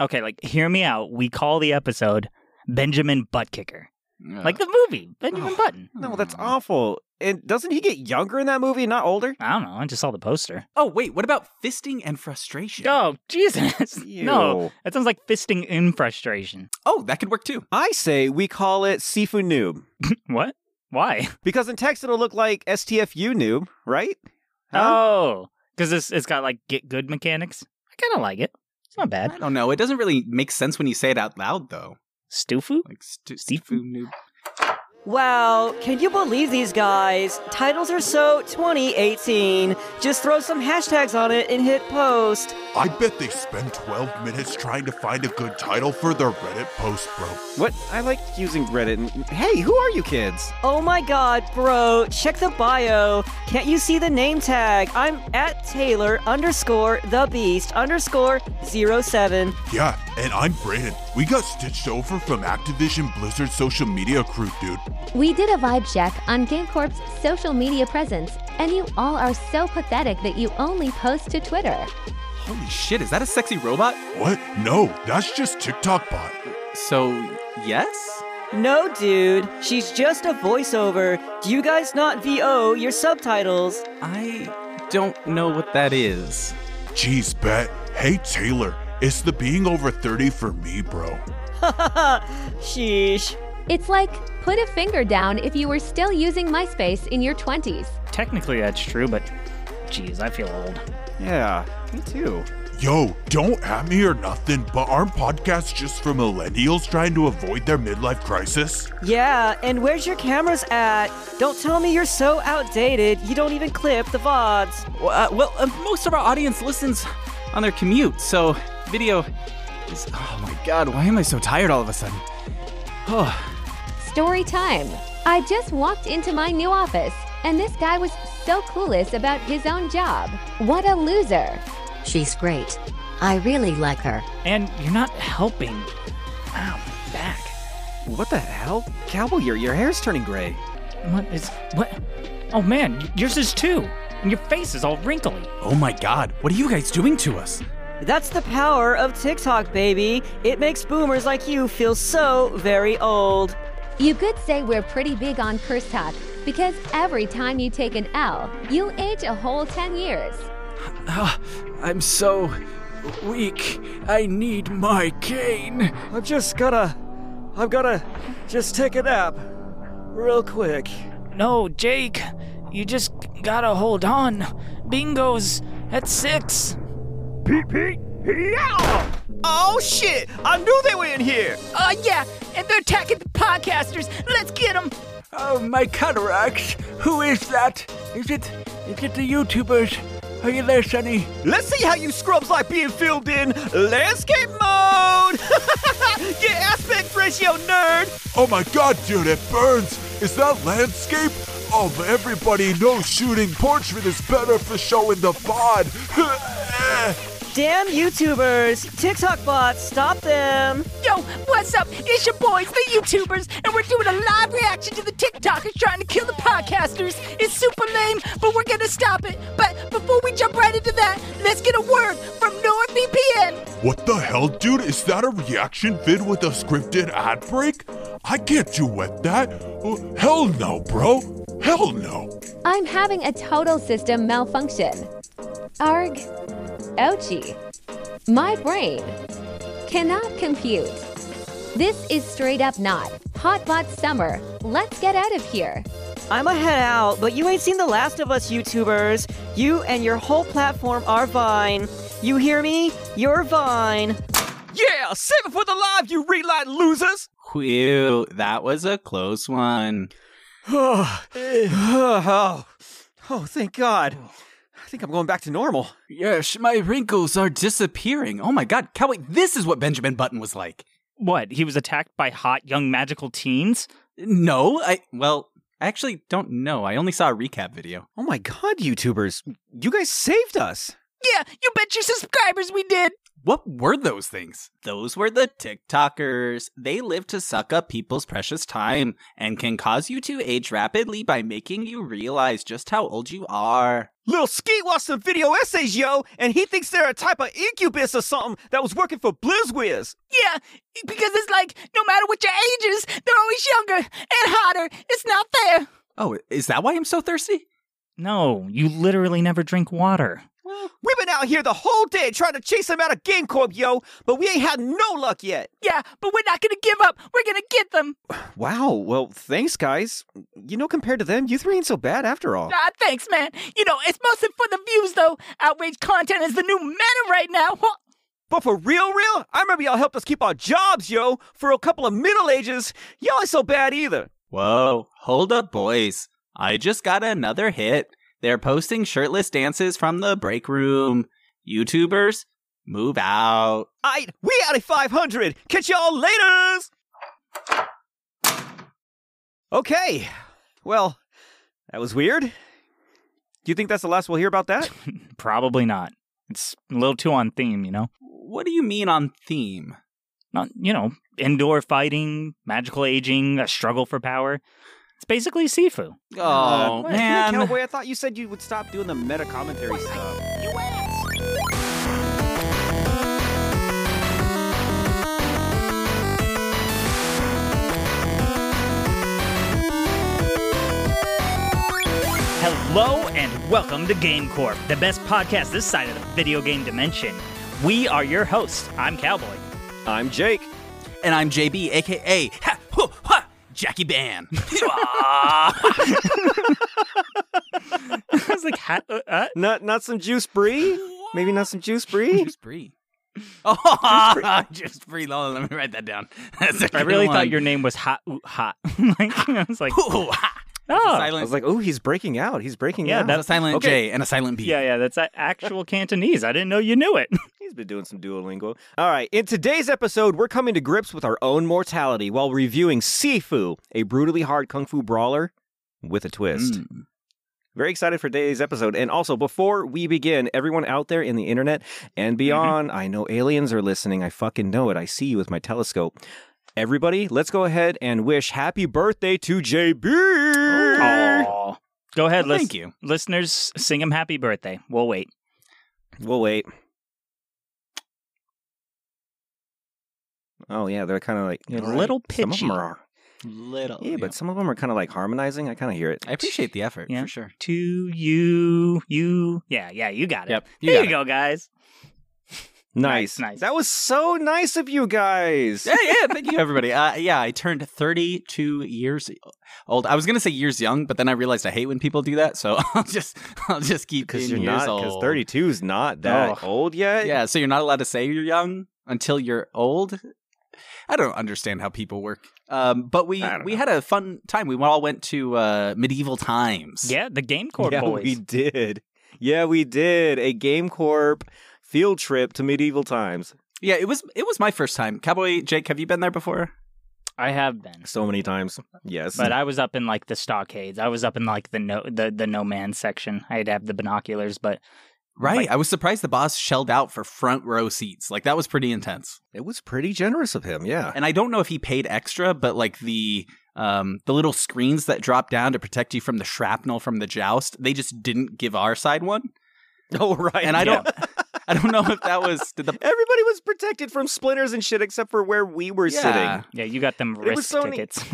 Okay, like hear me out. We call the episode Benjamin Buttkicker. Like the movie, Benjamin Oh. Button. No, that's awful. And doesn't he get younger in that movie, not older? I don't know. I just saw the poster. Oh, wait, what about fisting and frustration? Oh, Jesus. No, that sounds like fisting in frustration. Oh, that could work too. I say we call it Sifu Noob. What? Why? Because in text it'll look like STFU Noob, right? Huh? Oh, because it's, it's got like get good mechanics. I kind of like it. It's not bad. I don't know. It doesn't really make sense when you say it out loud, though. Stufu? Like stu- noob. Wow, can you believe these guys? Titles are so 2018. Just throw some hashtags on it and hit post. I bet they spend 12 minutes trying to find a good title for their Reddit post, bro. What? I like using Reddit. And, hey, who are you kids? Oh my god, bro, check the bio. Can't you see the name tag? I'm at Taylor underscore the beast underscore zero seven. Yeah, and I'm Brandon. We got stitched over from Activision Blizzard social media crew, dude. We did a vibe check on GameCorp's social media presence, and you all are so pathetic that you only post to Twitter. Holy shit, is that a sexy robot? What? No, that's just TikTok bot. So, yes? No, dude, she's just a voiceover. Do you guys not VO your subtitles? I don't know what that is. Jeez, bet. Hey, Taylor, it's the being over 30 for me, bro. Sheesh. It's like put a finger down if you were still using MySpace in your 20s. Technically, that's true, but geez, I feel old. Yeah, me too. Yo, don't at me or nothing, but aren't podcasts just for millennials trying to avoid their midlife crisis? Yeah, and where's your cameras at? Don't tell me you're so outdated you don't even clip the VODs. Well, uh, well uh, most of our audience listens on their commute, so video is. Oh my god, why am I so tired all of a sudden? Oh, Story time. I just walked into my new office, and this guy was so clueless about his own job. What a loser. She's great. I really like her. And you're not helping. Ow, my back. What the hell? Cowboy, your, your hair's turning gray. What is. What? Oh man, yours is too. And your face is all wrinkly. oh my god, what are you guys doing to us? That's the power of TikTok, baby. It makes boomers like you feel so very old. You could say we're pretty big on curse talk because every time you take an L, you age a whole 10 years. Ah, I'm so weak. I need my cane. I've just gotta. I've gotta just take a nap. Real quick. No, Jake, you just gotta hold on. Bingo's at six. Oh shit! I knew they were in here! Uh, yeah, and they're attacking the podcasters. Let's get them. Oh, my cataracts. Who is that? Is it. Is it the YouTubers? Are you there, Sonny? Let's see how you scrubs like being filled in landscape mode! yeah, aspect ratio nerd! Oh my god, dude, it burns! Is that landscape? Oh, but everybody knows shooting portrait is better for showing the bod. Damn YouTubers! TikTok bots, stop them! Yo, what's up? It's your boys, the YouTubers, and we're doing a live reaction to the TikTokers trying to kill the podcasters. It's super lame, but we're gonna stop it. But before we jump right into that, let's get a word from NordVPN. what the hell, dude? Is that a reaction vid with a scripted ad break? I can't do with that. Uh, hell no, bro. Hell no. I'm having a total system malfunction. Arg. Ouchie. My brain cannot compute. This is straight up not. Hotbot summer. Let's get out of here. I'ma head out, but you ain't seen the last of us YouTubers. You and your whole platform are Vine. You hear me? You're Vine. Yeah, save it for the live, you relight losers! Whew, that was a close one. Oh, oh, oh, thank God. I think I'm going back to normal. Yes, my wrinkles are disappearing. Oh my god, Cowboy, this is what Benjamin Button was like. What? He was attacked by hot young magical teens? No, I. Well, I actually don't know. I only saw a recap video. Oh my God, YouTubers. You guys saved us. Yeah, you bet your subscribers we did. What were those things? Those were the TikTokers. They live to suck up people's precious time and can cause you to age rapidly by making you realize just how old you are. Lil Skeet watched some video essays, yo, and he thinks they're a type of incubus or something that was working for BlizzWiz. Yeah, because it's like no matter what your age is, they're always younger and hotter. It's not fair. Oh, is that why I'm so thirsty? No, you literally never drink water. We've been out here the whole day trying to chase them out of Game Corp, yo, but we ain't had no luck yet. Yeah, but we're not gonna give up. We're gonna get them. Wow, well, thanks, guys. You know, compared to them, you three ain't so bad after all. Ah, thanks, man. You know, it's mostly for the views, though. Outrage content is the new meta right now. But for real, real, I remember y'all helped us keep our jobs, yo, for a couple of Middle Ages. Y'all ain't so bad either. Whoa, hold up, boys. I just got another hit. They're posting shirtless dances from the break room. YouTubers, move out. Aight, we out of 500. Catch y'all later. Okay, well, that was weird. Do you think that's the last we'll hear about that? Probably not. It's a little too on theme, you know? What do you mean on theme? Not, you know, indoor fighting, magical aging, a struggle for power. It's basically Sifu. Oh, What? man. Cowboy, I thought you said you would stop doing the meta commentary stuff. You asked. Hello and welcome to Game Corp, the best podcast this side of the video game dimension. We are your hosts. I'm Cowboy. I'm Jake. And I'm JB, aka ha, hoo, ha, Jackie Ban. I was like, ha- uh, uh, Not not some juice brie? Maybe not some juice brie? Juice Brie. Oh, Juice Free. Hold on, let me write that down. That's a I good really one. thought your name was Hot Oot Hot. like, I was like, Ooh, ha. oh, I was like, oh, he's breaking out. He's breaking Yeah, out. That's a silent Okay. J and a silent B. yeah, yeah, that's actual Cantonese. I didn't know you knew it. He's been doing some Duolingo. All right, in today's episode, we're coming to grips with our own mortality while reviewing Sifu, a brutally hard kung fu brawler with a twist. Mm. Very excited for today's episode. And also, before we begin, everyone out there in the internet and beyond, I know aliens are listening. I fucking know it. I see you with my telescope. Everybody, let's go ahead and wish happy birthday to JB. Aw. Go ahead, Well, lis- thank you. listeners. Sing him happy birthday. We'll wait. We'll wait. Oh yeah, they're kind of like You're a Right. little Some of them are. Little. Yeah, but some of them are kind of like harmonizing. I kind of hear it. I appreciate the effort Yeah. for sure. To you, you. Yeah, yeah, you got it. Yep, you Here got you go, guys. Nice, Nice, nice. That was so nice of you guys. Yeah, yeah. Thank you, everybody. Uh, yeah, I turned 32 years old. I was gonna say years young, but then I realized I hate when people do that, so I'll just, I'll just keep Because you're years not. Because 32 is not that Oh. old yet. Yeah, so you're not allowed to say you're young until you're old. I don't understand how people work. Um, but we we know. had a fun time. We all went to uh, medieval times. Yeah, the Game Corp yeah, boys. we did. Yeah, we did a Game Corp field trip to medieval times. yeah. It was it was my first time. Cowboy Jake, have you been there before? I have been. So many times. Yes. But I was up in like the stockades. I was up in like the no the, the no man section. I had to have the binoculars, but Right. Like- I was surprised the boss shelled out for front row seats. Like that was pretty intense. it was pretty generous of him. Yeah. And I don't know if he paid extra, but like the um the little screens that drop down to protect you from the shrapnel from the joust, they just didn't give our side one. Oh right. And I yeah. don't I don't know if that was did the Everybody was protected from splinters and shit except for where we were Yeah. sitting. yeah, you got them risk so tickets.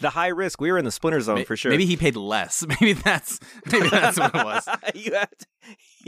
The high risk. We were in the splinter zone May- for sure. Maybe he paid less. Maybe that's maybe that's what it was. you had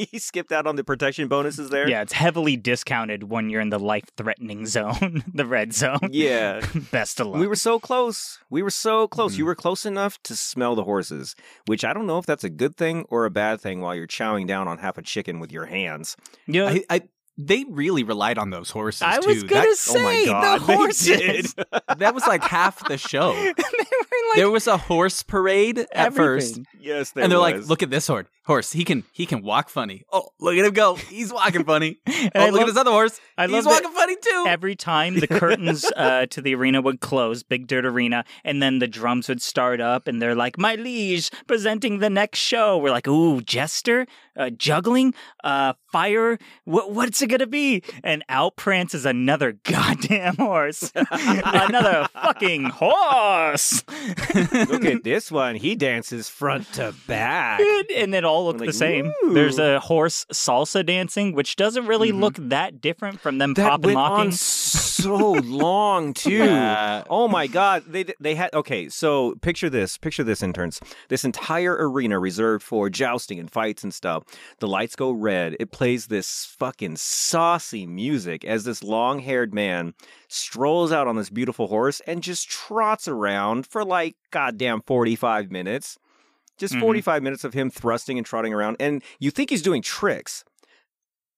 he skipped out on the protection bonuses there. yeah, it's heavily discounted when you're in the life threatening zone, the red zone. Yeah. Best of luck. We were so close. We were so close. Mhm. You were close enough to smell the horses, which I don't know if that's a good thing or a bad thing while you're chowing down on half a chicken with your hands. yeah, I, I they really relied on those horses I too. was gonna That- say oh god, the horses. that was like half the show. like there was a horse parade at first. yes, there and they're like, "Look at this horse. Horse, he can he can walk funny. Oh, look at him go. He's walking funny. Oh, I look love- at this other horse. I He's walking funny too." Every time the curtains uh, to the arena would close, Big Dirt Arena, and then the drums would start up, and they're like, "My liege, presenting the next show." We're like, "Ooh, Jester, uh, juggling, uh, fire. What, what's it gonna be? And out prances another goddamn horse, another fucking horse. Look at this one. He dances front to back. and it all look Like, the same. "Woo." There's a horse salsa dancing, which doesn't really look that different from them That popping went locking. on so long too. Yeah. Oh my god, they they had okay. So picture this, picture this, interns. This entire arena reserved for jousting and fights and stuff. The lights go red. It plays this fucking saucy music as this long-haired man strolls out on this beautiful horse and just trots around for like goddamn forty-five minutes. Just Mhm. 45 minutes of him thrusting and trotting around, and you think he's doing tricks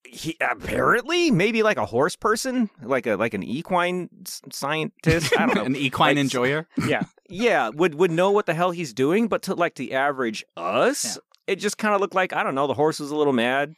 he apparently maybe like a horse person, like a like an equine scientist. I don't know. An equine Like, enjoyer. yeah. Yeah, would would know what the hell he's doing, but to like the average us, it just kind of looked like I don't know. The horse was a little mad,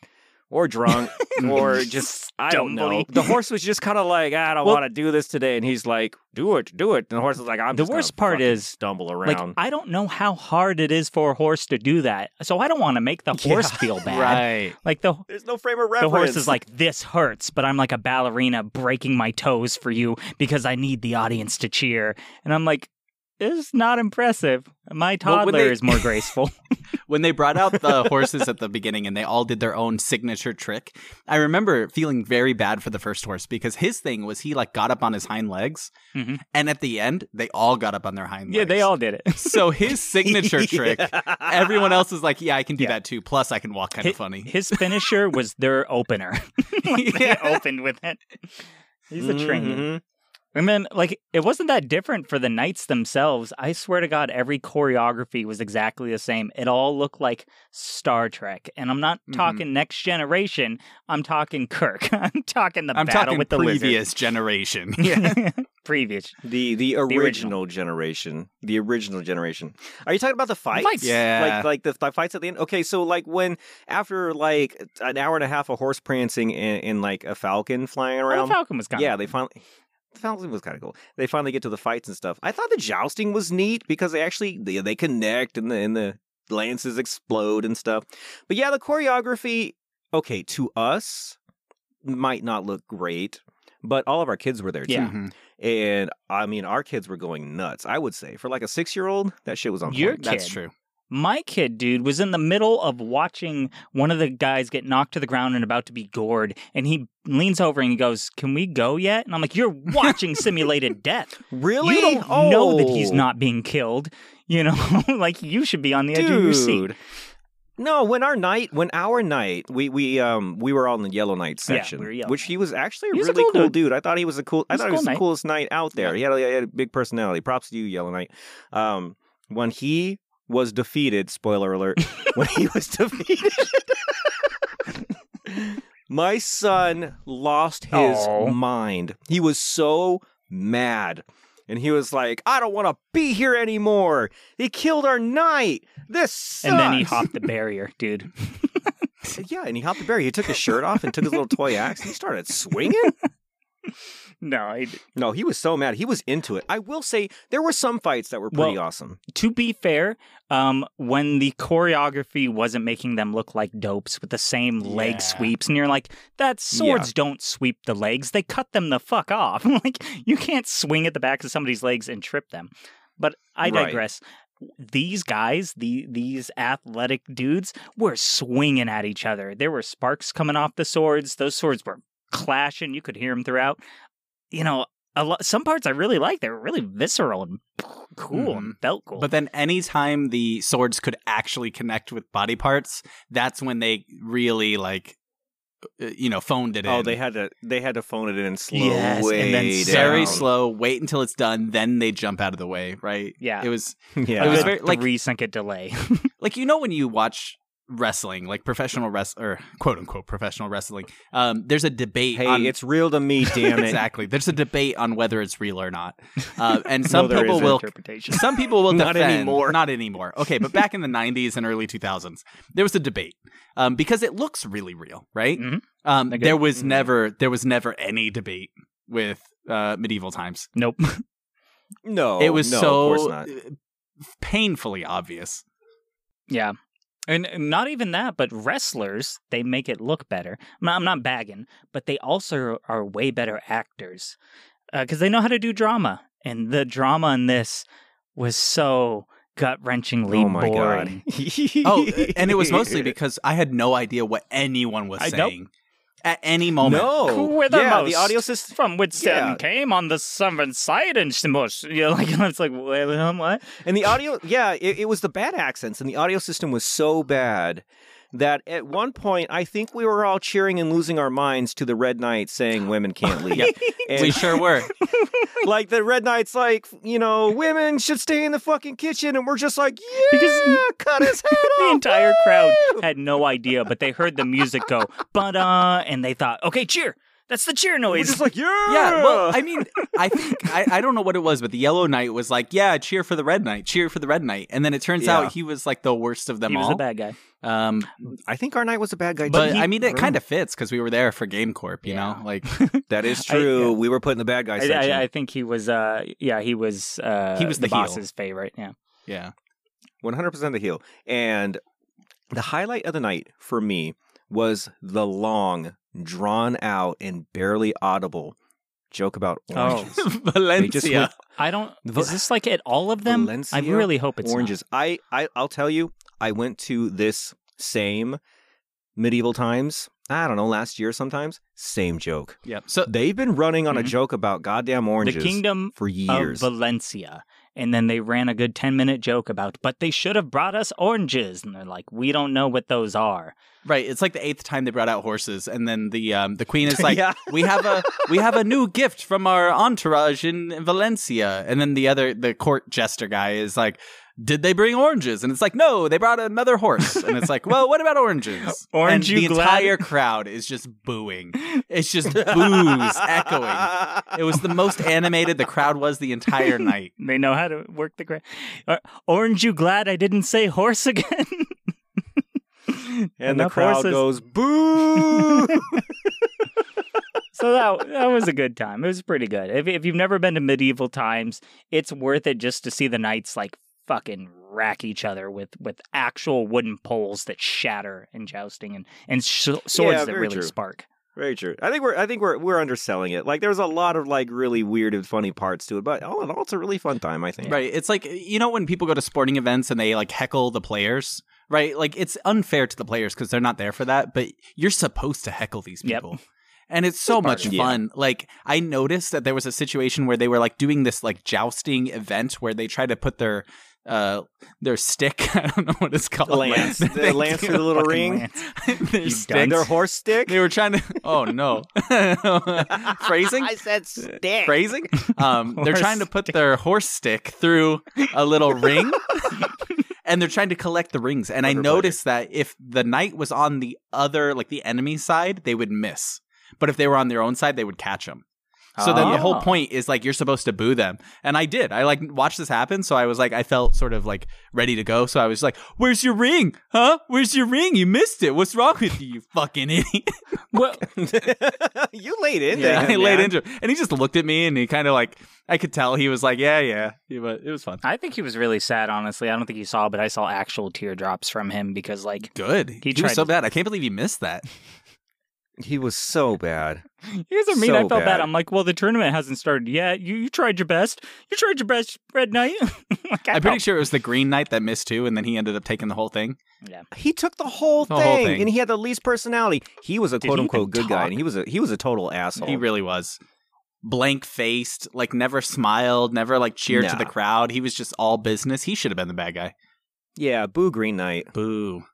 or drunk, or just I don't know. The horse was just kind of like I don't Well- want to do this today, and he's like, "Do it, do it." And the horse was like, "I'm." The just worst part is, stumble Like around. I don't know how hard it is for a horse to do that, so I don't want to make the horse Yeah. feel bad. Right. Like the There's no frame of reference. the horse is like, this hurts, but I'm like a ballerina breaking my toes for you because I need the audience to cheer. And I'm like, is not impressive. My Well, toddler they- is more graceful. when they brought out the horses at the beginning and they all did their own signature trick, I remember feeling very bad for the first horse because his thing was he like got up on his hind legs, Mhm. and at the end they all got up on their hind legs. yeah, they all did it. So his signature trick, everyone else is like, yeah, I can do Yeah. that too. Plus, I can walk kind of funny. His finisher was their opener. Like, They opened with it. He's a trainer. Mhm. And then, like, it wasn't that different for the knights themselves. I swear to God, every choreography was exactly the same. It all looked like Star Trek. And I'm not Mhm. talking next generation. I'm talking Kirk. I'm talking the I'm battle talking with the previous generation. Yeah. previous. The the original. original, generation, the original generation. Are you talking about the fights? fights. Yeah. like like the, the fights at the end. Okay, so like when after like an hour and a half of horse prancing and, and like a falcon flying Well, around. the Falcon was kind yeah, they finally. The falcon was kind of cool. They finally get to the fights and stuff. I thought the jousting was neat because they actually they, they connect and the and the lances explode and stuff. But yeah, the choreography. Okay, to us, might not look great, but all of our kids were there too. Yeah. Mhm. And I mean, our kids were going nuts. I would say for like a six year old, that shit was on Your point. That's true. My kid, dude, was in the middle of watching one of the guys get knocked to the ground and about to be gored, and he leans over and he goes, "Can we go yet?" And I'm like, "You're watching simulated death. Really? You don't know that he's Oh. not being killed. You know, like you should be on the edge of your seat." No, when our night, when our night, we we um we were on the Yellow Knight Yeah, section, we Yellow which he was actually a He was a really cool cool, dude. dude. I thought he was a cool. I He was thought he was cool the coolest knight out there. He, had a, he had a big personality. Props to you, Yellow Knight. Um, when he was defeated, spoiler alert, when he was defeated, my son lost his Aw. mind. He was so mad. And he was like, I don't want to be here anymore. They killed our knight. This sucks. And then he hopped the barrier, dude. Yeah, and he hopped the barrier. He took his shirt off and took his little toy axe. And he started swinging. no, I, No, he was so mad. He was into it. I will say there were some fights that were pretty Well, awesome. to be fair, um, when the choreography wasn't making them look like dopes with the same leg sweeps, and you're like, that swords don't sweep the legs; they cut them the fuck off. like you can't swing at the backs of somebody's legs and trip them. But I Right. digress. These guys, the these athletic dudes, were swinging at each other. There were sparks coming off the swords. Those swords were clashing. You could hear them throughout. You know, a lot. Some parts I really liked. They were really visceral and cool and felt cool. But then anytime the swords could actually connect with body parts, that's when they really like uh, you know, phoned it in. Oh, they had to they had to phone it in and slow Yes, and way then down. very slow, wait until it's done, then they jump out of the way, right? Yeah. It was Yeah, It was very- like- three second delay. like you know when you watch wrestling, like professional wrest or quote unquote professional wrestling, um, there's a debate hey, on it's real to me, damn it. exactly. There's a debate on whether it's real or not, uh, and some No, people will some people will Not defend anymore. not anymore. Okay, but back in the 90s and early 2000s, there was a debate um, because it looks really real, right? Mhm. Um, get there was Mhm. never there was never any debate with uh, medieval times. Nope. No, it was no, so of course not. uh, painfully obvious. Yeah. And not even that, but wrestlers, they make it look better. I'm not, I'm not bagging, but they also are way better actors uh, because they know how to do drama. And the drama in this was so gut wrenchingly oh my boring. god. Oh, and it was mostly because I had no idea what anyone was I saying at any moment. no. With the yeah, most the audio system. From which Yeah. Came on the seven side and smush. You know, like it's like what? And the audio, yeah, it, it was the bad accents, and the audio system was so bad that at one point I think we were all cheering and losing our minds to the Red Knight saying women can't leave. And, We sure were. like the Red Knight's like, you know, women should stay in the fucking kitchen, and we're just like, yeah, Because cut his head off. the entire crowd had no idea, but they heard the music go, but uh, and they thought, okay, cheer. That's the cheer We're noise. just like, yeah, Yeah, well, I mean, I think I, I don't know what it was, but the Yellow Knight was like, "Yeah, cheer for the Red Knight, cheer for the Red Knight," and then it turns Yeah. out he was like the worst of them all. he was all. the bad guy. Um, I think our knight was a bad guy. but too. I mean, it kind of fits because we were there for Game Corp, you Yeah. know, like that is I- true. yeah. We were putting the bad guy I. I, I think he was. Uh, yeah, he was. Uh, He was the heel. boss's favorite. Yeah. yeah. 100% the heel. And the highlight of the night for me was the long, drawn out, and barely audible joke about Oh. oranges. They Valencia. went I don't. Va- is this like at all of them? Valencia I really hope it's not. oranges. I, I I'll tell you, I went to this same medieval times. I don't know, last year sometimes. Same joke. Yep. So They've been running on a Mhm. joke about goddamn oranges The kingdom for years. of Valencia. And then they ran a good 10 minute joke about, but they should have brought us oranges. And they're like, we don't know what those are. right, it's like the eighth time they brought out horses, and then the um the queen is like, Yeah. "We have a we have a new gift from our entourage in Valencia," and then the other the court jester guy is like. Did they bring oranges? And it's like, no, they brought another horse. And it's like, well, what about oranges? Orange, and you the glad? entire crowd is just booing. It's just boos echoing. It was the most animated the crowd was the entire night. They know how to work the. crowd. uh, Orange, you glad I didn't say horse again? and the crowd horses. goes, boo! so that that was a good time. It was pretty good. If if you've never been to medieval times, it's worth it just to see the knights like fucking rack each other with with actual wooden poles that shatter in jousting and and sh- swords Yeah, that really true. spark. Very true. I think we're I think we're we're underselling it. Like there's a lot of like really weird and funny parts to it, but all in all, it's a really fun time. I think. Right. It's like you know when people go to sporting events and they like heckle the players, right? Like it's unfair to the players because they're not there for that, but you're supposed to heckle these Yep. people. And it's so much of it. fun. Like I noticed that there was a situation where they were like doing this like jousting event where they try to put their uh their stick, I don't know what it's called. Lance. The Thank lance you. through the little ring. Their You sticks. And their horse stick. They were trying to Oh no. Phrasing? I said stick. phrasing. Um, they're trying to put their horse stick through a little ring, and they're trying to collect the rings. And I Under noticed that if the knight was on the other, like the enemy side, they would miss. But if they were on their own side, they would catch them. So then the whole Oh. point is like you're supposed to boo them, and I did. I like watched this happen, so I was like, I felt sort of like ready to go. So I was like, "Where's your ring? Huh? Where's your ring? You missed it. What's wrong with you, you fucking idiot?" Well, you laid in Yeah, there. I laid man. into it. And he just looked at me and he kind of like, I could tell he was like, yeah, yeah. Yeah, But it was fun. I think he was really sad. Honestly, I don't think you saw, but I saw actual teardrops from him because like Good. He, tried was so to- bad. I can't believe he missed that. He was so bad. Here's what I mean. So I felt bad. bad. I'm like, well, the tournament hasn't started yet. You you tried your best. You tried your best, Red Knight. like, I I'm pretty sure it was the Green Knight that missed too, and then he ended up taking the whole thing. Yeah. He took the whole, The whole thing, thing. and he had the least personality. He was a Did quote unquote even good guy, and he was a he was a total asshole. He really was. Blank faced, like never smiled, never like cheered to the crowd. He was just all business. He should have been the bad guy. yeah, boo Green Knight. Boo.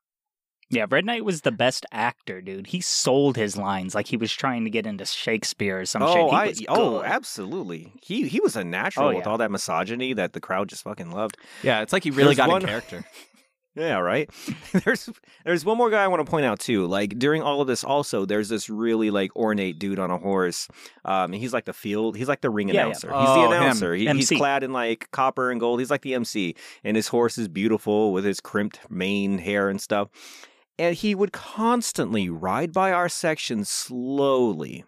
Yeah, Red Knight was the best actor, dude. He sold his lines like he was trying to get into Shakespeare or some shit. Oh, He I, was oh, good. absolutely. He he was a natural Oh, with all that misogyny that the crowd just fucking loved. Yeah, it's like he really There's got one- in character. Yeah, right. there's there's one more guy I want to point out too. Like during all of this, also there's this really like ornate dude on a horse. Um, he's like the field. He's like the ring Yeah, yeah. announcer. He's Oh, the announcer. He, he's clad in like copper and gold. He's like the MC, and his horse is beautiful with his crimped mane, hair, and stuff. And he would constantly ride by our section slowly.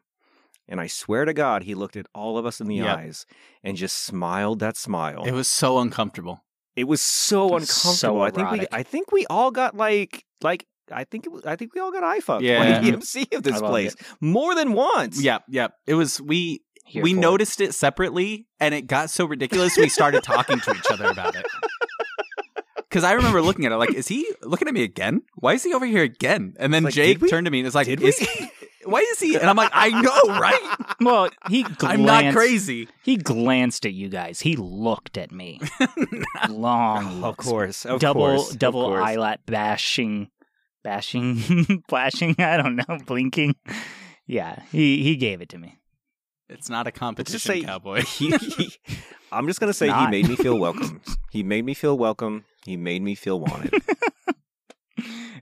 And I swear to God, he looked at all of us in the Yep. eyes and just smiled that smile. It was so uncomfortable. It was so So uncomfortable. I think we. I think we all got like like I think it was, I think we all got eye fucked Yeah. by the EMC of this I loved place more than once. Yeah, yeah. It was we Here we for it. noticed it separately, and it got so ridiculous we started talking to each other about it. Because I remember looking at it like, is he looking at me again? Why is he over here again? And then Like, Jake turned to me and was like, Did is we? he? Why is he? And I'm like, I know, right? Well, he glanced, I'm not crazy. He glanced at you guys. He looked at me. Long, Of course. Of double course. double course. eyelet bashing, bashing, flashing. I don't know, blinking. Yeah, he he gave it to me. It's not a competition, just say cowboy. he, he- I'm just gonna say he made me feel welcome. he made me feel welcome. He made me feel wanted.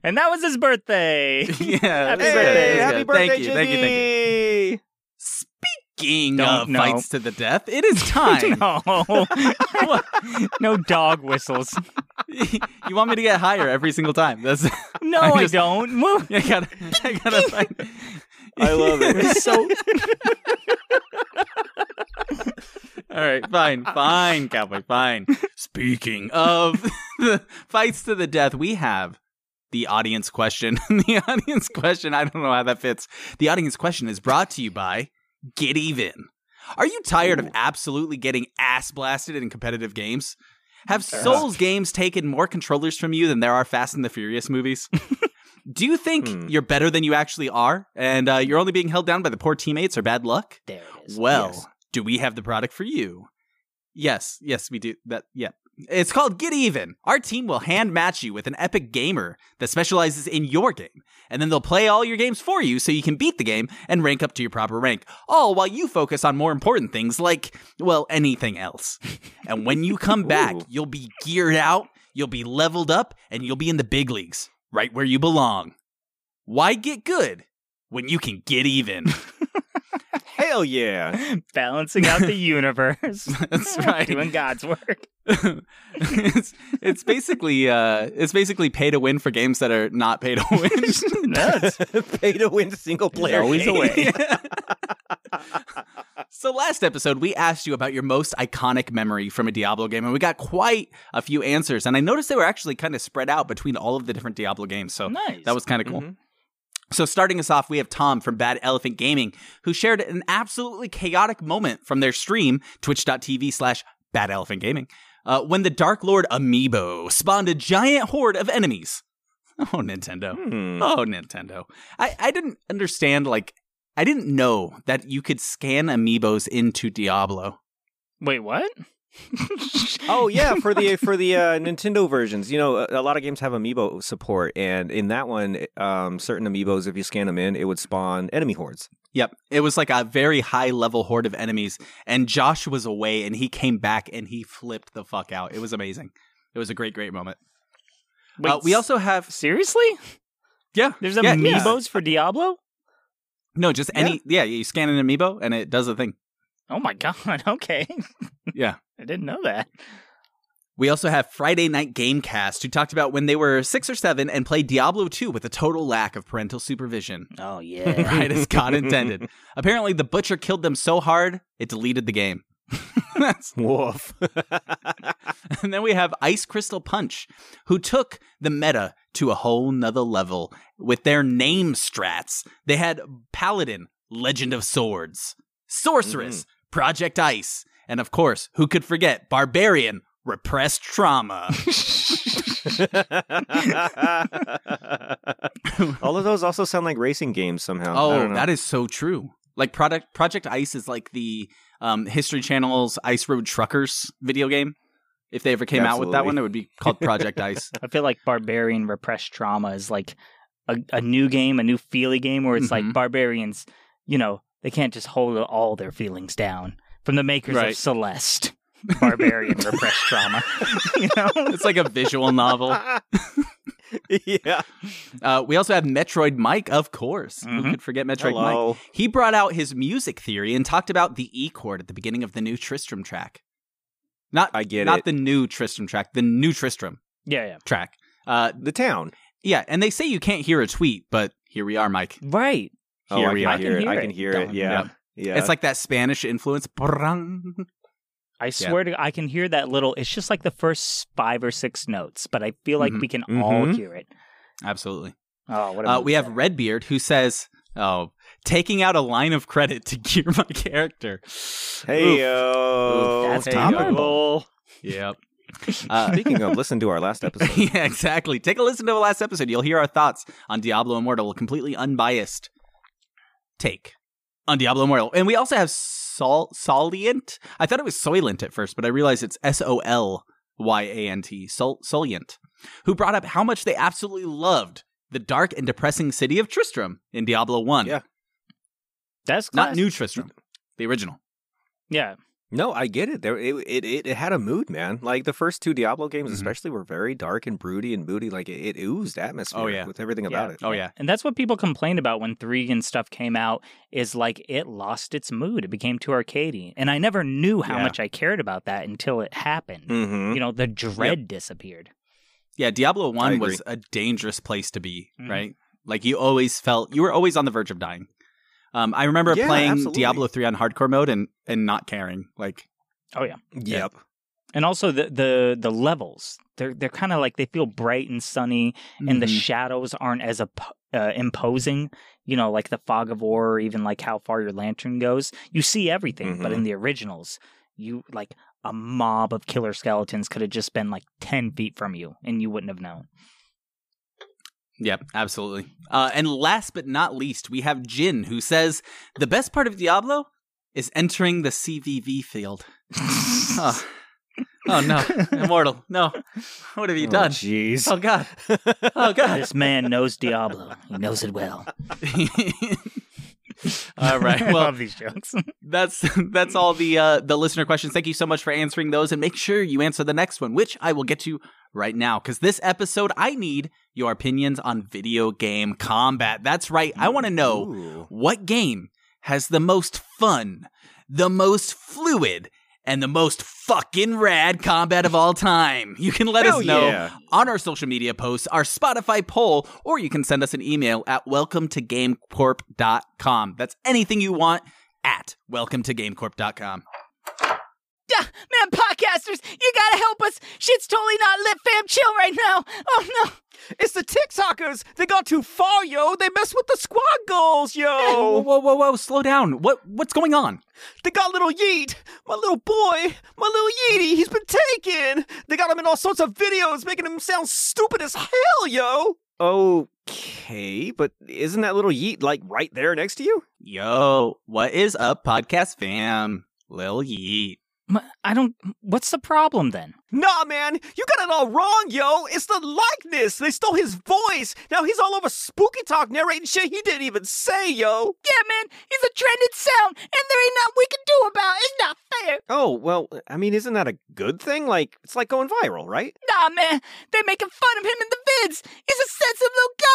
And that was his birthday. yeah. Happy that's birthday. Happy good. birthday, Thank you, thank you, thank you. Speaking Don't of know. fights to the death, it is time. no, no dog whistles. you want me to get higher every single time? That's No, I I, just- don't. I gotta, I gotta find. I love it. It's so All right, fine, fine, cowboy, fine. Speaking of the fights to the death, we have the audience question. the audience question, I don't know how that fits. The audience question is brought to you by Get Even. Are you tired of absolutely getting ass blasted in competitive games? Have Souls games taken more controllers from you than there are Fast and the Furious movies? Do you think Hmm. you're better than you actually are, and uh, you're only being held down by the poor teammates or bad luck? there it is. Well, Yes. Do we have the product for you? Yes, yes, we do. That, yeah. It's called Get Even. Our team will hand match you with an epic gamer that specializes in your game, and then they'll play all your games for you so you can beat the game and rank up to your proper rank, all while you focus on more important things like, well, anything else. and when you come back, you'll be geared out, you'll be leveled up, and you'll be in the big leagues, right where you belong. Why get good when you can get even? Hell yeah! balancing out the universe. That's right. Doing God's work. it's it's basically uh it's basically pay to win for games that are not pay to win. Nuts. Pay to win single player. always a game. so last episode we asked you about your most iconic memory from a Diablo game and we got quite a few answers and I noticed they were actually kind of spread out between all of the different Diablo games. So Nice. that was kind of cool. Mhm. So starting us off, we have Tom from Bad Elephant Gaming, who shared an absolutely chaotic moment from their stream, twitch.tv slash Bad Elephant Gaming, uh, when the Dark Lord Amiibo spawned a giant horde of enemies. Oh, Nintendo. Hmm. Oh, Nintendo. I, I didn't understand, like, I didn't know that you could scan amiibos into Diablo. Wait, what? Oh yeah, for the for the uh, Nintendo versions, you know, a, a lot of games have amiibo support, and in that one, um, certain amiibos, if you scan them in, it would spawn enemy hordes. Yep. It was like a very high level horde of enemies. And Josh was away and he came back and he flipped the fuck out. It was amazing. It was a great, great moment. Wait, uh, we also have, seriously? yeah. There's yeah, amiibos yeah. for Diablo? No, just any, yeah. you scan an amiibo and it does a thing. Oh my god. Okay. Yeah. I didn't know that. We also have Friday Night Gamecast, who talked about when they were six or seven and played Diablo 2 with a total lack of parental supervision. Oh yeah. right as God intended. Apparently, the butcher killed them so hard, it deleted the game. That's Woof. And then we have Ice Crystal Punch, who took the meta to a whole nother level with their name strats. They had Paladin, Legend of Swords, Sorceress, mm-hmm. Project Ice, and of course, who could forget Barbarian, Repressed Trauma. All of those also sound like racing games somehow. Oh, that is so true. Like Project Project Ice is like the um, History Channel's Ice Road Truckers video game. If they ever came out with that one, it would be called Project Ice. I feel like Barbarian Repressed Trauma is like a, a new game, a new feely game where it's Mhm. like barbarians, you know, they can't just hold all their feelings down. From the makers Right. of Celeste. Barbarian Repressed Trauma. you know? It's like a visual novel. yeah. Uh, we also have Metroid Mike, of course. Who Mhm. could forget Metroid Mike? He brought out his music theory and talked about the E chord at the beginning of the new Tristram track. Not I get not it. the new Tristram track, the new Tristram Yeah, yeah. track. Uh, The town. yeah, and they say you can't hear a tweet, but here we are, Mike. Right. Oh, Here I we can are. hear it. I can hear it. Done. Yeah. Yep. Yeah. It's like that Spanish influence. I swear to I can hear that little it's just like the first five or six notes, but I feel like Mhm. we can all Mhm. hear it. Absolutely. Oh, what a Uh, movie we have. Redbeard who says, "Oh, taking out a line of credit to gear my character." Hey Oof. yo, That's Hey, topical. Yep. Uh, Speaking of, listen to our last episode. yeah, exactly. Take a listen to the last episode. You'll hear our thoughts on Diablo Immortal, completely unbiased take on Diablo Immortal. And we also have Sol Solient. I thought it was Soylent at first, but I realized it's S O L Y A N T. Sol Solient, who brought up how much they absolutely loved the dark and depressing city of Tristram in Diablo 1. Yeah. That's Not New Tristram, the original. Yeah. No, I get it. There, it, it, it, it had a mood, man. Like the first two Diablo games, Mhm. especially, were very dark and broody and moody. Like it, it oozed atmosphere. Oh, yeah. with everything about it. Oh, yeah. And that's what people complained about when 3 and stuff came out is like it lost its mood. It became too arcadey. And I never knew how Yeah. much I cared about that until it happened. Mm-hmm. You know, the dread disappeared. Yeah, Diablo 1 was a dangerous place to be, Mhm. right? Like you always felt you were always on the verge of dying. Um, I remember Yeah, playing absolutely. Diablo 3 on hardcore mode and and not caring. Like Oh yeah. Yep. And also the the the levels. They're they're kind of like they feel bright and sunny and the mhm. shadows aren't as op- uh, imposing, you know, like the fog of war or even like how far your lantern goes. You see everything, but Mhm. in the originals, you like a mob of killer skeletons could have just been like 10 feet from you and you wouldn't have known. Yep, absolutely. Uh, and last but not least, we have Jin, who says the best part of Diablo is entering the CVV field. oh. oh no, Immortal, no! What have you Oh, done? Jeez. Oh god! Oh god! this man knows Diablo. He knows it well. All right. I Well, love these jokes. that's that's all the uh, the listener questions. Thank you so much for answering those, and make sure you answer the next one, which I will get to right now. Because this episode, I need your opinions on video game combat. That's right. I want to know Ooh. what game has the most fun, the most fluid, and the most fucking rad combat of all time. You can let Hell us know yeah. on our social media posts, our Spotify poll, or you can send us an email at welcome to gamecorp.com. That's anything you want at welcome to gamecorp.com. Yeah, man, podcasters, you gotta help us. Shit's totally not lit, fam. Chill right now. Oh no. It's the TikTokers. They got too far, yo. They messed with the squad goals, Whoa, yo. whoa, whoa, whoa, slow down. What what's going on? They got little Yeet, my little boy, my little Yeety. He's been taken. They got him in all sorts of videos, making him sound stupid as hell, yo. Okay, but isn't that little Yeet like right there next to you? Yo, what is up, podcast fam? Lil Yeet. I don't. What's the problem then? Nah, man, you got it all wrong, yo. It's the likeness. They stole his voice. Now he's all over Spooky Talk narrating shit he didn't even say, yo. Yeah, man, he's a trending sound, and there ain't nothing we can do about it. It's not fair. Oh, well, I mean, isn't that a good thing? Like, it's like going viral, right? Nah, man, they're making fun of him in the vids. He's a sensitive little guy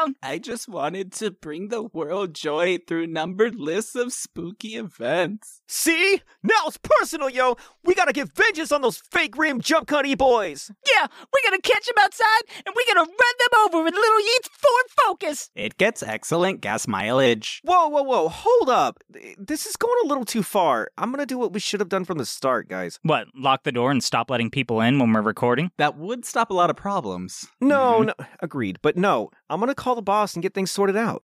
down. I just wanted to bring the world joy through numbered lists of spooky events. See? Now it's personal, yo. We gotta get vengeance on those fake rim jump cutty boys. Yeah, we're gonna catch them outside, and we're gonna run them over with little Yeet's Ford Focus. It gets excellent gas mileage. Whoa, whoa, whoa. Hold up. This is going a little too far. I'm gonna do what we should have done from the start, guys. What? Lock the door and stop letting people in when we're recording? That would stop a lot of problems. No, mm-hmm. no, agreed. But no, I'm gonna call the boss and get things sorted out.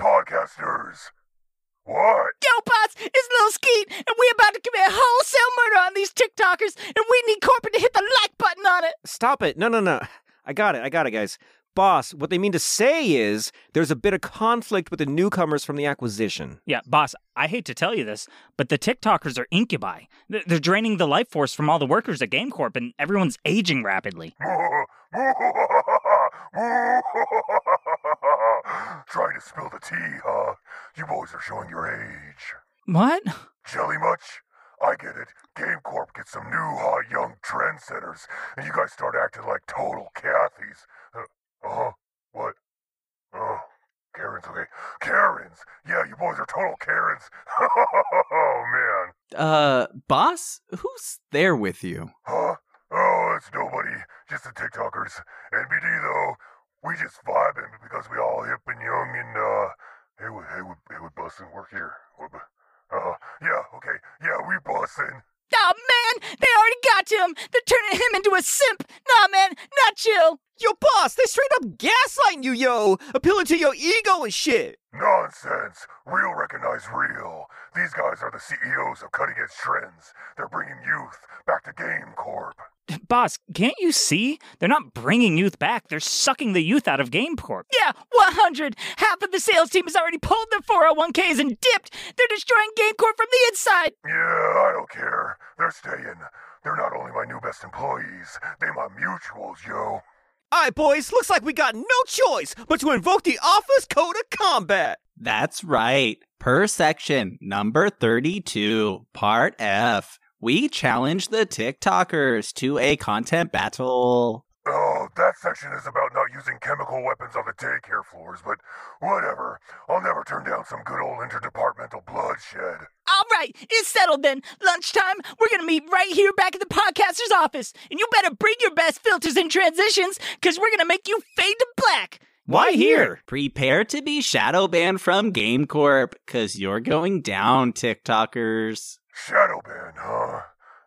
Podcasters. What? Yo, boss, it's Lil Skeet, and we about to commit wholesale murder on these TikTokers, and we need corporate to hit the like button on it. Stop it. No, no, no. I got it. I got it, guys. Boss, what they mean to say is there's a bit of conflict with the newcomers from the acquisition. Yeah, boss, I hate to tell you this, but the TikTokers are incubi. They're they're draining the life force from all the workers at GameCorp, and everyone's aging rapidly. Trying to spill the tea, huh? You boys are showing your age. What? Jelly much? I get it. GameCorp gets some new hot young trendsetters, and you guys start acting like total Cathys. Uh huh. What? Oh, Karens. Okay, Karens. Yeah, you boys are total Karens. oh man. Uh, boss, who's there with you? Huh? Oh, it's nobody. Just the TikTokers. NBD though, we just vibing because we all hip and young and uh, hey, we hey, hey, we busting work here. Uh, yeah, okay, yeah, we busting. Oh man, they already got to him. They're turning him into a simp. Nah, man, not chill. Yo, boss, they straight up gaslighting you, yo, appealing to your ego and shit. Nonsense. Real recognize real. These guys are the CEOs of cutting edge trends. They're bringing youth back to Game Corp. Boss, can't you see? They're not bringing youth back. They're sucking the youth out of GameCorp. Yeah, 100. Half of the sales team has already pulled their 401ks and dipped. They're destroying GameCorp from the inside. Yeah, I don't care. They're staying. They're not only my new best employees, they my mutuals, yo. All right, boys, looks like we got no choice but to invoke the Office Code of Combat. That's right. Per section number 32, part F, we challenge the TikTokers to a content battle. Oh, that section is about not using chemical weapons on the daycare floors, but whatever. I'll never turn down some good old interdepartmental bloodshed. All right, it's settled then. Lunchtime, we're gonna meet right here back at the podcaster's office. And you better bring your best filters and transitions, because we're gonna make you fade to black. Why here? Prepare to be shadow banned from GameCorp, because you're going down, TikTokers. Shadow ban, huh?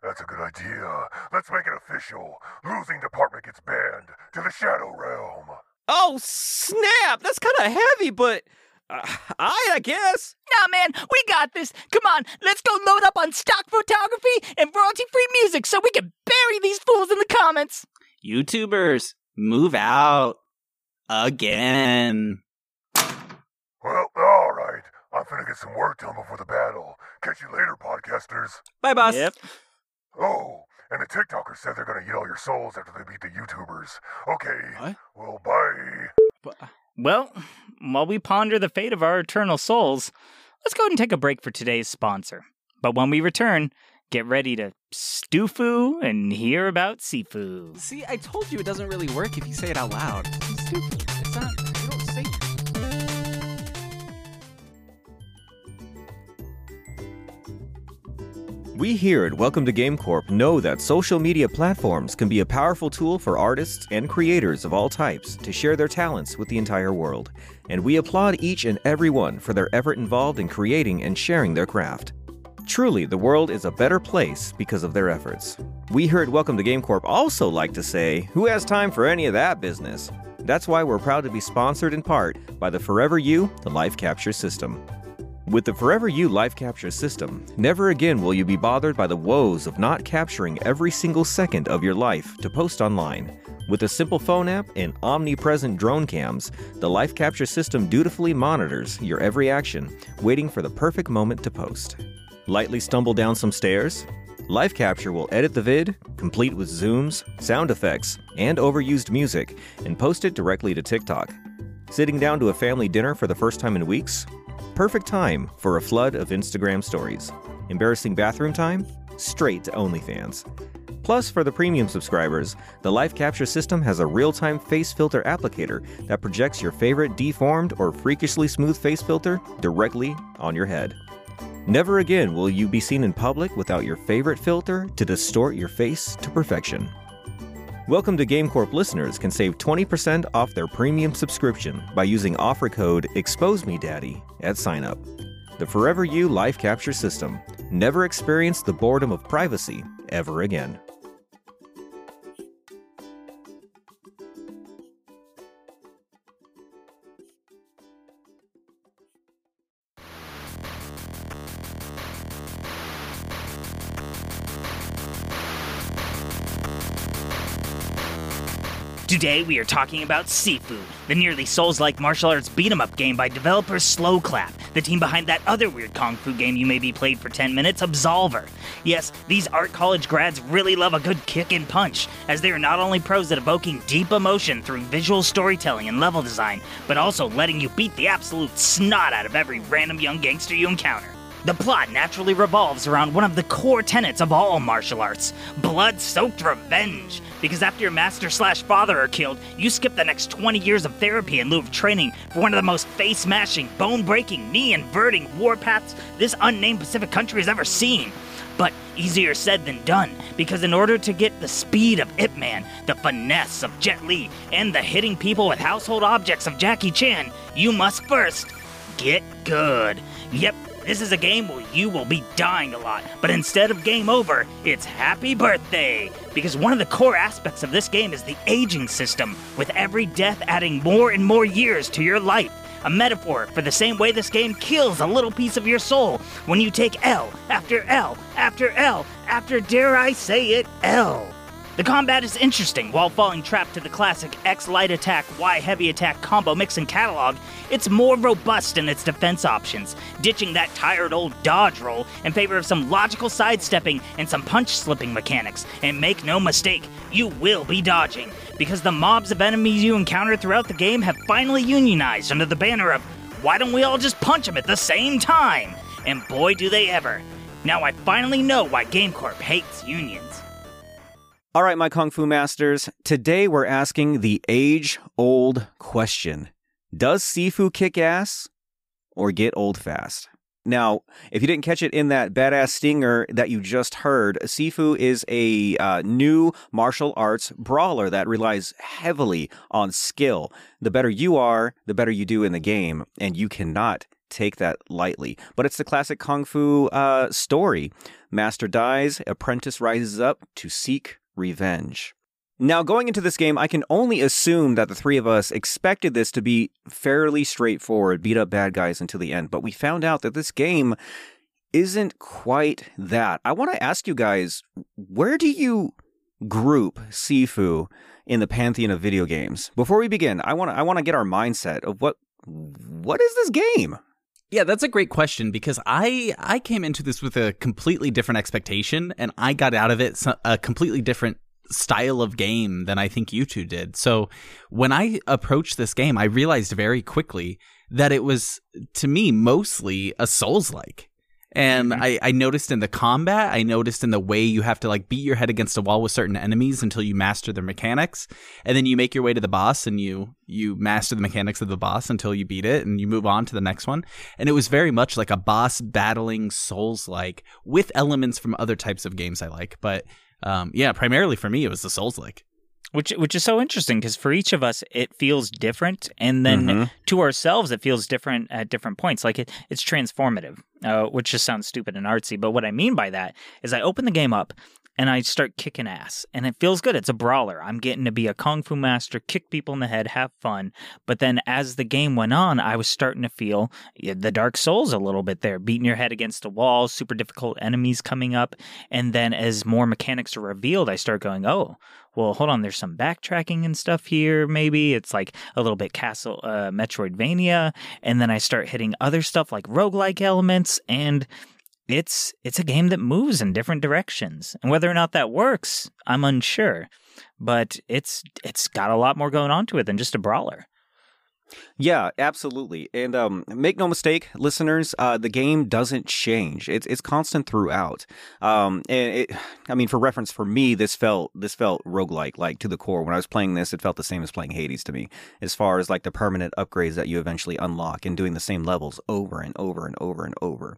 That's a good idea. Let's make it official. Losing department gets banned to the Shadow Realm. Oh, snap! That's kind of heavy, but uh, I, I guess. Nah, man, we got this. Come on, let's go load up on stock photography and royalty free music so we can bury these fools in the comments. YouTubers, move out. Again. Well, all right. I'm finna get some work done before the battle. Catch you later, podcasters. Bye, boss. Yep. Oh, and the TikTokers said they're gonna eat all your souls after they beat the YouTubers. Okay. What? Well, bye. Uh, well, while we ponder the fate of our eternal souls, let's go ahead and take a break for today's sponsor. But when we return, get ready to stoofu and hear about Sifu. See, I told you it doesn't really work if you say it out loud. It's We here at Welcome to GameCorp know that social media platforms can be a powerful tool for artists and creators of all types to share their talents with the entire world, and we applaud each and every one for their effort involved in creating and sharing their craft. Truly, the world is a better place because of their efforts. We here at Welcome to GameCorp also like to say, who has time for any of that business? That's why we're proud to be sponsored in part by the Forever You, the Life Capture System. With the Forever You Life Capture system, never again will you be bothered by the woes of not capturing every single second of your life to post online. With a simple phone app and omnipresent drone cams, the Life Capture system dutifully monitors your every action, waiting for the perfect moment to post. Lightly stumble down some stairs? Life Capture will edit the vid, complete with zooms, sound effects, and overused music, and post it directly to TikTok. Sitting down to a family dinner for the first time in weeks? Perfect time for a flood of Instagram stories. Embarrassing bathroom time? Straight to OnlyFans. Plus, for the premium subscribers, the Life Capture system has a real time face filter applicator that projects your favorite deformed or freakishly smooth face filter directly on your head. Never again will you be seen in public without your favorite filter to distort your face to perfection. Welcome to GameCorp listeners can save 20% off their premium subscription by using offer code EXPOSEMEDADDY at signup. The Forever You Life Capture System. Never experience the boredom of privacy ever again. Today we are talking about Sifu, the nearly Souls-like martial arts beat 'em up game by developer Sloclap, the team behind that other weird kung fu game you may maybe played for 10 minutes, Absolver. Yes, these art college grads really love a good kick and punch, as they are not only pros at evoking deep emotion through visual storytelling and level design, but also letting you beat the absolute snot out of every random young gangster you encounter. The plot naturally revolves around one of the core tenets of all martial arts blood soaked revenge. Because after your master slash father are killed, you skip the next 20 years of therapy in lieu of training for one of the most face smashing, bone breaking, knee inverting warpaths this unnamed Pacific country has ever seen. But easier said than done, because in order to get the speed of Ip Man, the finesse of Jet Li, and the hitting people with household objects of Jackie Chan, you must first get good. Yep, This is a game where you will be dying a lot, but instead of game over, it's happy birthday. Because one of the core aspects of this game is the aging system, with every death adding more and more years to your life. A metaphor for the same way this game kills a little piece of your soul when you take L after L after L after, dare I say it, L. The combat is interesting while falling trapped to the classic X light attack, Y heavy attack combo mix and catalog. It's more robust in its defense options, ditching that tired old dodge roll in favor of some logical sidestepping and some punch slipping mechanics. And make no mistake, you will be dodging, because the mobs of enemies you encounter throughout the game have finally unionized under the banner of why don't we all just punch them at the same time? And boy, do they ever. Now I finally know why GameCorp hates unions. All right, my Kung Fu Masters. Today we're asking the age old question Does Sifu kick ass or get old fast? Now, if you didn't catch it in that badass stinger that you just heard, Sifu is a uh, new martial arts brawler that relies heavily on skill. The better you are, the better you do in the game, and you cannot take that lightly. But it's the classic kung fu uh, story. Master dies, apprentice rises up to seek revenge. Now, going into this game, I can only assume that the three of us expected this to be fairly straightforward, beat up bad guys until the end, but we found out that this game isn't quite that. I want to ask you guys, where do you group Sifu in the pantheon of video games? Before we begin, I want to I want to get our mindset of what what is this game? Yeah, that's a great question because I I came into this with a completely different expectation and I got out of it a completely different style of game than I think you two did. So when I approached this game, I realized very quickly that it was to me mostly a Souls like. And I, I noticed in the combat, I noticed in the way you have to like beat your head against a wall with certain enemies until you master their mechanics, and then you make your way to the boss and you you master the mechanics of the boss until you beat it, and you move on to the next one. And it was very much like a boss battling Souls like with elements from other types of games I like. But um, yeah, primarily for me, it was the Souls like. Which which is so interesting because for each of us it feels different and then Mhm. to ourselves it feels different at different points like it, it's transformative uh, which just sounds stupid and artsy but what i mean by that is i open the game up and i start kicking ass and it feels good it's a brawler i'm getting to be a kung fu master kick people in the head have fun but then as the game went on i was starting to feel the dark souls a little bit there beating your head against a wall super difficult enemies coming up and then as more mechanics are revealed i start going oh well, hold on, there's some backtracking and stuff here, maybe. It's like a little bit Castle uh, Metroidvania. And then I start hitting other stuff like roguelike elements, and it's it's a game that moves in different directions. And whether or not that works, I'm unsure. But it's it's got a lot more going on to it than just a brawler. Yeah, absolutely. And um, make no mistake, listeners, uh, the game doesn't change. It's it's constant throughout. Um, and it, I mean, for reference, for me, this felt this felt roguelike, like to the core. When I was playing this, it felt the same as playing Hades to me, as far as like the permanent upgrades that you eventually unlock and doing the same levels over and over and over and over.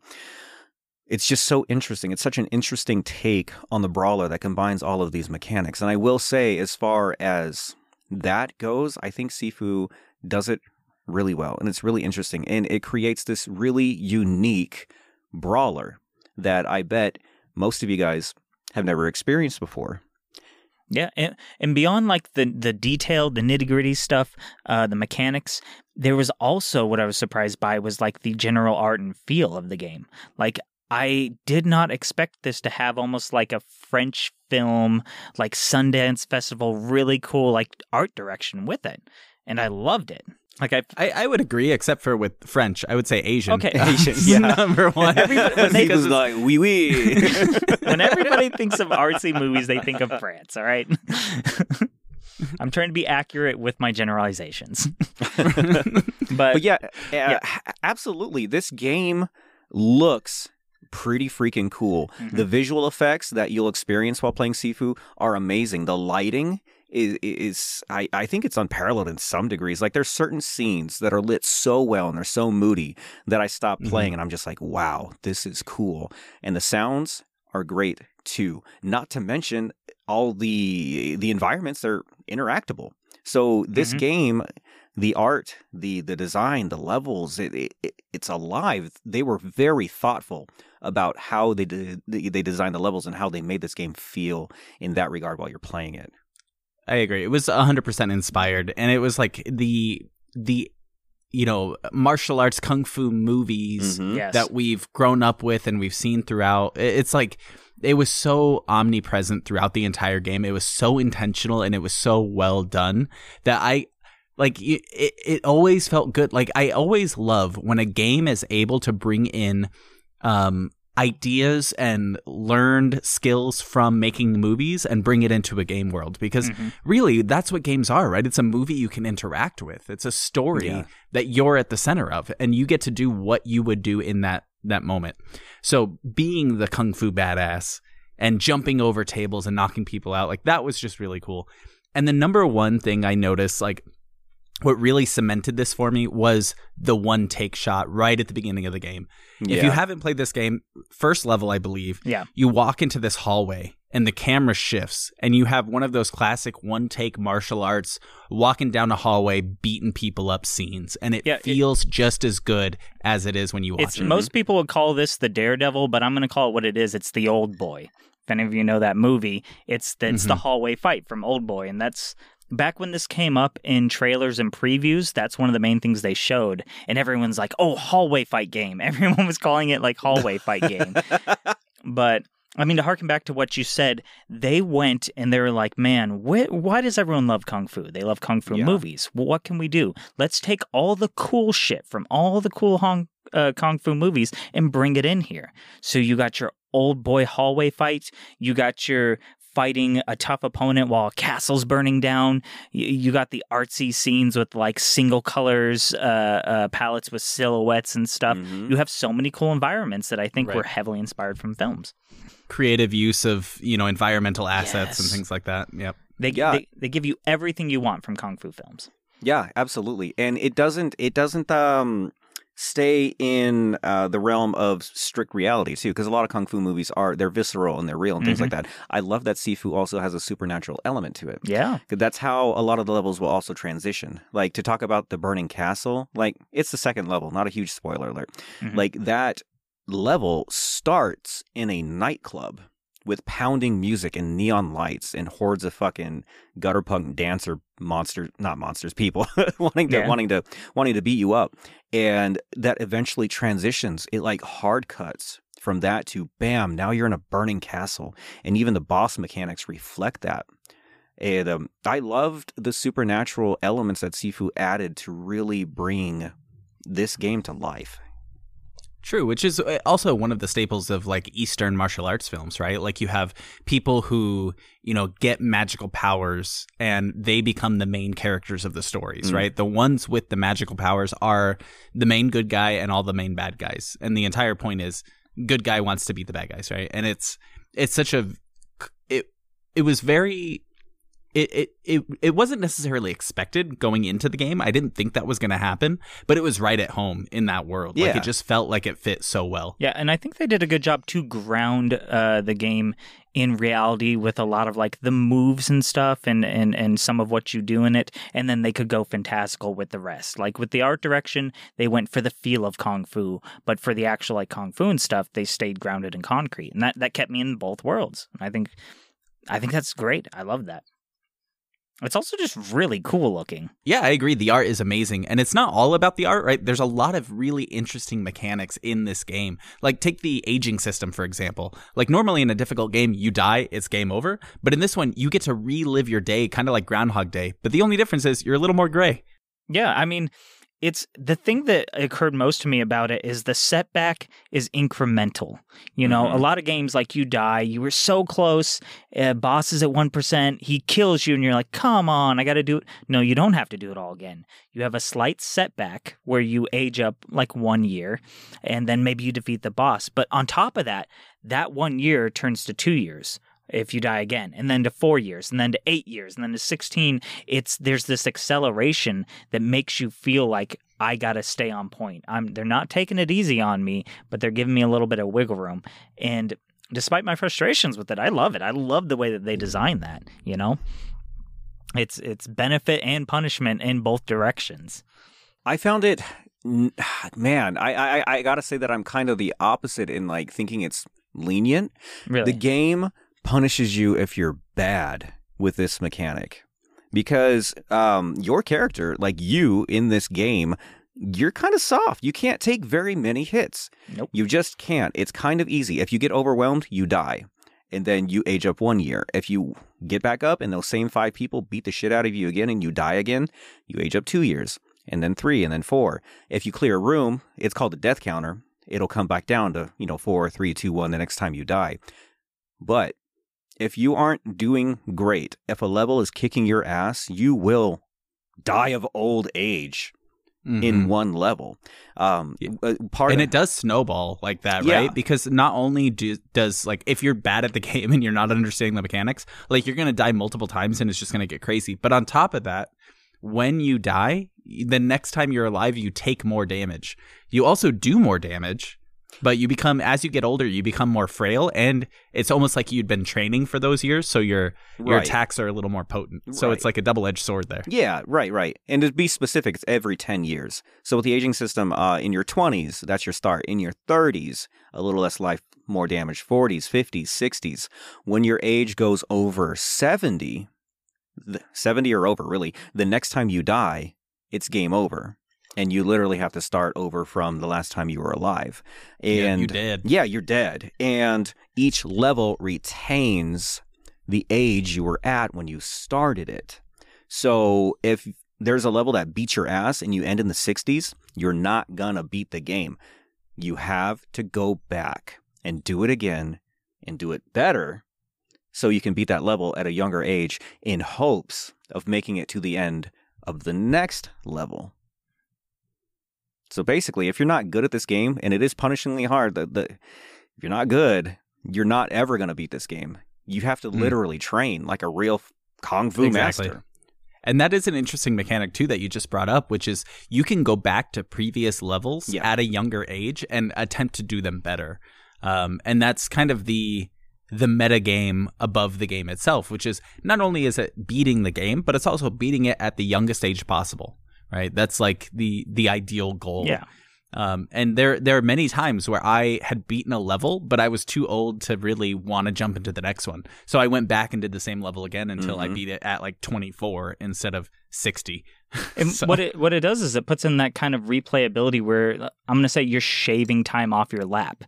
It's just so interesting. It's such an interesting take on the brawler that combines all of these mechanics. And I will say, as far as that goes, I think Sifu does it really well and it's really interesting and it creates this really unique brawler that I bet most of you guys have never experienced before. Yeah, and, and beyond like the the detailed, the nitty gritty stuff, uh, the mechanics, there was also what I was surprised by was like the general art and feel of the game. Like I did not expect this to have almost like a French film, like Sundance Festival, really cool like art direction with it, and I loved it. Like I, I, I would agree, except for with French. I would say Asian. Okay. Asian, Yeah. number one. Everybody- when they- Sifu's like, wee wee. when everybody thinks of artsy movies, they think of France. All right. I'm trying to be accurate with my generalizations, but, but yeah, uh, Yeah. absolutely. This game looks pretty freaking cool. Mm-hmm. The visual effects that you'll experience while playing Sifu are amazing. The lighting is, is I, I think it's unparalleled in some degrees. Like there's certain scenes that are lit so well and they're so moody that I stop Mm-hmm. playing and I'm just like, wow, this is cool. And the sounds are great too. Not to mention all the the environments they're interactable. So this Mhm. game the art, the the design, the levels, it, it, it's alive. They were very thoughtful about how they did they designed the levels and how they made this game feel in that regard while you're playing it. I agree. It was 100% inspired and it was like the the you know martial arts kung fu movies Mhm. Yes. that we've grown up with and we've seen throughout. It's like it was so omnipresent throughout the entire game. It was so intentional and it was so well done that I like it, it, always felt good. Like I always love when a game is able to bring in um ideas and learned skills from making movies and bring it into a game world because Mhm. really that's what games are right it's a movie you can interact with it's a story Yeah. that you're at the center of and you get to do what you would do in that that moment so being the kung fu badass and jumping over tables and knocking people out like that was just really cool and the number one thing i noticed like what really cemented this for me was the one take shot right at the beginning of the game if you haven't played this game first level i believe Yeah. you walk into this hallway and the camera shifts and you have one of those classic one take martial arts walking down a hallway beating people up scenes and it Yeah, it- feels just as good as it is when you watch It's it most people would call this the Daredevil, but I'm going to call it what it is. It's the Old Boy. If any of you know that movie, it's the, it's mm-hmm. the hallway fight from Old Boy, and that's back when this came up in trailers and previews. That's one of the main things they showed, and everyone's like, "Oh, hallway fight game." Everyone was calling it like hallway fight game, but. I mean, to harken back to what you said, they went and they were like, man, wh- why does everyone love Kung Fu? They love Kung Fu Yeah. movies. Well, what can we do? Let's take all the cool shit from all the cool Hong uh, Kung Fu movies and bring it in here. So you got your old boy hallway fight. You got your fighting a tough opponent while a castle's burning down. You, you got the artsy scenes with like single colors, uh, uh, palettes with silhouettes and stuff. Mhm. You have so many cool environments that I think Right. were heavily inspired from films. creative use of you know environmental assets and things like that yep They, Yeah. they they give you everything you want from kung fu films. Yeah, absolutely. And it doesn't it doesn't um stay in uh, the realm of strict reality too because a lot of kung fu movies are they're visceral and they're real and things like that. I love that Sifu also has a supernatural element to it. Yeah, That's how a lot of the levels will also transition. Like to talk about the burning castle, like it's the second level, not a huge spoiler alert. Mhm. Like that level starts in a nightclub with pounding music and neon lights and hordes of fucking gutter punk dancer monsters not monsters people wanting to Yeah. wanting to wanting to beat you up. And that eventually transitions. It like hard cuts from that to bam now you're in a burning castle. And even the boss mechanics reflect that. And um, i loved the supernatural elements that sifu added to really bring this game to life True, which is uh, also one of the staples of like Eastern martial arts films, right? Like you have people who, you know, get magical powers and they become the main characters of the stories, Mm. right? The ones with the magical powers are the main good guy and all the main bad guys. And the entire point is good guy wants to beat the bad guys, right? And it's it's such a it it was very it, it it it wasn't necessarily expected going into the game. I didn't think that was going to happen, but it was right at home in that world. Like Yeah. it just felt like it fit so well. Yeah, and I think they did a good job to ground uh, the game in reality with a lot of like the moves and stuff and, and and some of what you do in it and then they could go fantastical with the rest like with the art direction they went for the feel of kung fu but for the actual like kung fu and stuff they stayed grounded in concrete and that that kept me in both worlds and i think i think that's great i love that it's also just really cool looking Yeah, I agree. The art is amazing. And it's not all about the art, right? There's a lot of really interesting mechanics in this game. Like, take the aging system, for example. Like, normally in a difficult game, you die, it's game over. But in this one, you get to relive your day, kind of like Groundhog Day. But the only difference is you're a little more gray. Yeah, I mean, it's the thing that occurred most to me about it is the setback is incremental. You know, Mhm. a lot of games like you die, you were so close, uh, boss is at 1%, he kills you, and you're like, come on, I got to do it. No, you don't have to do it all again. You have a slight setback where you age up like one year, and then maybe you defeat the boss. But on top of that, that one year turns to two years if you die again and then to 4 years and then to 8 years and then to 16 it's there's this acceleration that makes you feel like I got to stay on point. I'm they're not taking it easy on me, but they're giving me a little bit of wiggle room and despite my frustrations with it, I love it. I love the way that they design that, you know? It's it's benefit and punishment in both directions. I found it, man. I, I I gotta say that I'm kind of the opposite in like thinking it's lenient. Really. The game punishes you if you're bad with this mechanic because um, your character, like you in this game, you're kind of soft. You can't take very many hits. Nope. You just can't. It's kind of easy. If you get overwhelmed, you die. And then you age up one year. If you get back up and those same five people beat the shit out of you again and you die again, you age up two years, and then three, and then four. If you clear a room, it's called a death counter. It'll come back down to, you know, four, three, two, one the next time you die. But if you aren't doing great, if a level is kicking your ass, you will die of old age in Mhm. one level. Um, uh, part and it does snowball like that, Yeah. right? Because not only do, does like if you're bad at the game and you're not understanding the mechanics, like you're gonna die multiple times and it's just gonna get crazy. But on top of that, when you die, the next time you're alive, you take more damage. You also do more damage, but you become as you get older, you become more frail, and it's almost like you'd been training for those years, so your your attacks are a little more potent. So Right. it's like a double edged sword there. Yeah, right, right. And to be specific, it's every 10 years. So with the aging system, uh, in your 20s, that's your start. In your 30s, a little less life, more damage. 40s, 50s, 60s. When your age goes over 70, th- 70 or over, really, the next time you die, it's game over. And you literally have to start over from the last time you were alive. Yeah, And you dead. yeah, you're dead. And each level retains the age you were at when you started it. So if there's a level that beats your ass and you end in the 60s, you're not gonna beat the game. You have to go back and do it again and do it better so you can beat that level at a younger age in hopes of making it to the end of the next level. So basically, if you're not good at this game, and it is punishingly hard, the, the, if you're not good, you're not ever going to beat this game. You have to Mm. literally train like a real kung fu Exactly. master. And that is an interesting mechanic too that you just brought up, which is you can go back to previous levels Yeah. at a younger age and attempt to do them better. Um, and that's kind of the the meta game above the game itself, which is not only is it beating the game, but it's also beating it at the youngest age possible. Right? That's like the the ideal goal. Yeah. Um, and there there are many times where I had beaten a level, but I was too old to really want to jump into the next one. So I went back and did the same level again until I Mhm. beat it at like 24 instead of 60. And So- what it what it does is it puts in that kind of replayability where uh, I'm going to say you're shaving time off your lap.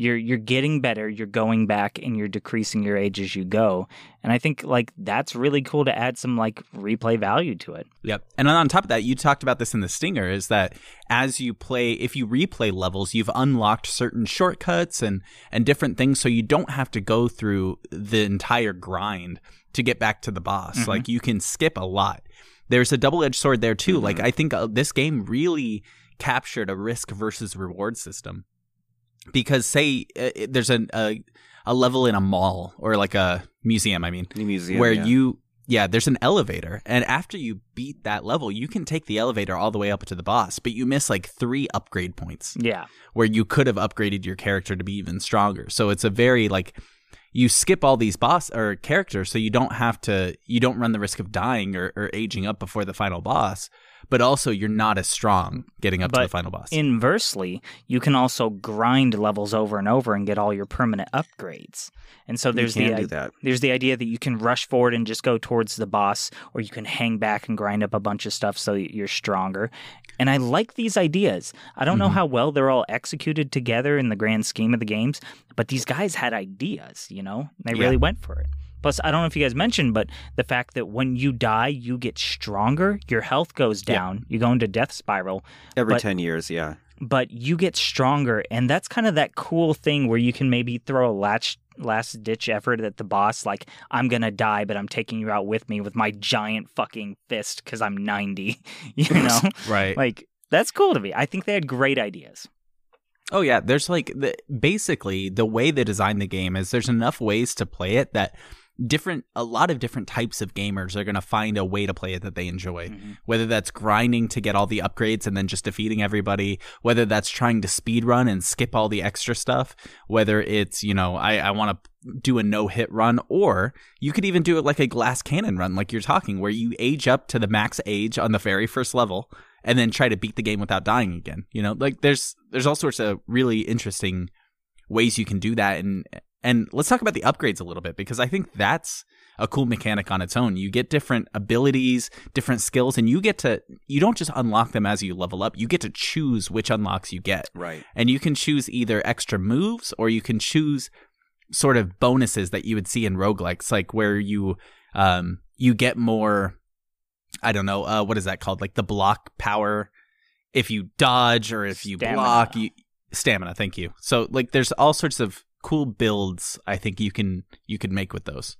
You're you're getting better, you're going back and you're decreasing your age as you go. And I think like that's really cool to add some like replay value to it. Yep. And on top of that, you talked about this in the Stinger is that as you play, if you replay levels, you've unlocked certain shortcuts and, and different things. So you don't have to go through the entire grind to get back to the boss. Mhm. Like you can skip a lot. There's a double edged sword there too. Like I think uh, this game really captured a risk versus reward system. Because say uh, there's a, a a level in a mall or like a museum, I mean, The museum, where yeah. you yeah there's an elevator and after you beat that level you can take the elevator all the way up to the boss but you miss like three upgrade points Yeah. where you could have upgraded your character to be even stronger so it's a very like you skip all these boss or characters so you don't have to you don't run the risk of dying or, or aging up before the final boss but also you're not as strong getting up to the final boss Inversely, you can also grind levels over and over and get all your permanent upgrades. And so there's the there's the idea that you can rush forward and just go towards the boss, or you can hang back and grind up a bunch of stuff so you're stronger. And I like these ideas. I don't know Mhm. how well they're all executed together in the grand scheme of the games, but these guys had ideas, you know? They Yeah. really went for it. Plus, I don't know if you guys mentioned, but the fact that when you die, you get stronger, your health goes Yeah. down, you go into death spiral, Every but- 10 years, yeah. but you get stronger and that's kind of that cool thing where you can maybe throw a latch last ditch effort at the boss like i'm gonna die but i'm taking you out with me with my giant fucking fist because i'm 90 you know? Right. Like that's cool to me. I think they had great ideas. Oh yeah, there's like the, basically the way they design the game is there's enough ways to play it that different a lot of different types of gamers are going to find a way to play it that they enjoy Mm-hmm. whether that's grinding to get all the upgrades and then just defeating everybody whether that's trying to speed run and skip all the extra stuff whether it's you know i, I want to do a no hit run or you could even do it like a glass cannon run like you're talking where you age up to the max age on the very first level and then try to beat the game without dying again you know like there's there's all sorts of really interesting ways you can do that and and let's talk about the upgrades a little bit because I think that's a cool mechanic on its own. You get different abilities, different skills, and you get to you don't just unlock them as you level up. You get to choose which unlocks you get. Right. And you can choose either extra moves or you can choose sort of bonuses that you would see in roguelikes, like where you um you get more I don't know, uh what is that called? Like the block power if you dodge or if you Stamina. block you stamina, thank you. So like there's all sorts of cool builds I think you can you could make with those.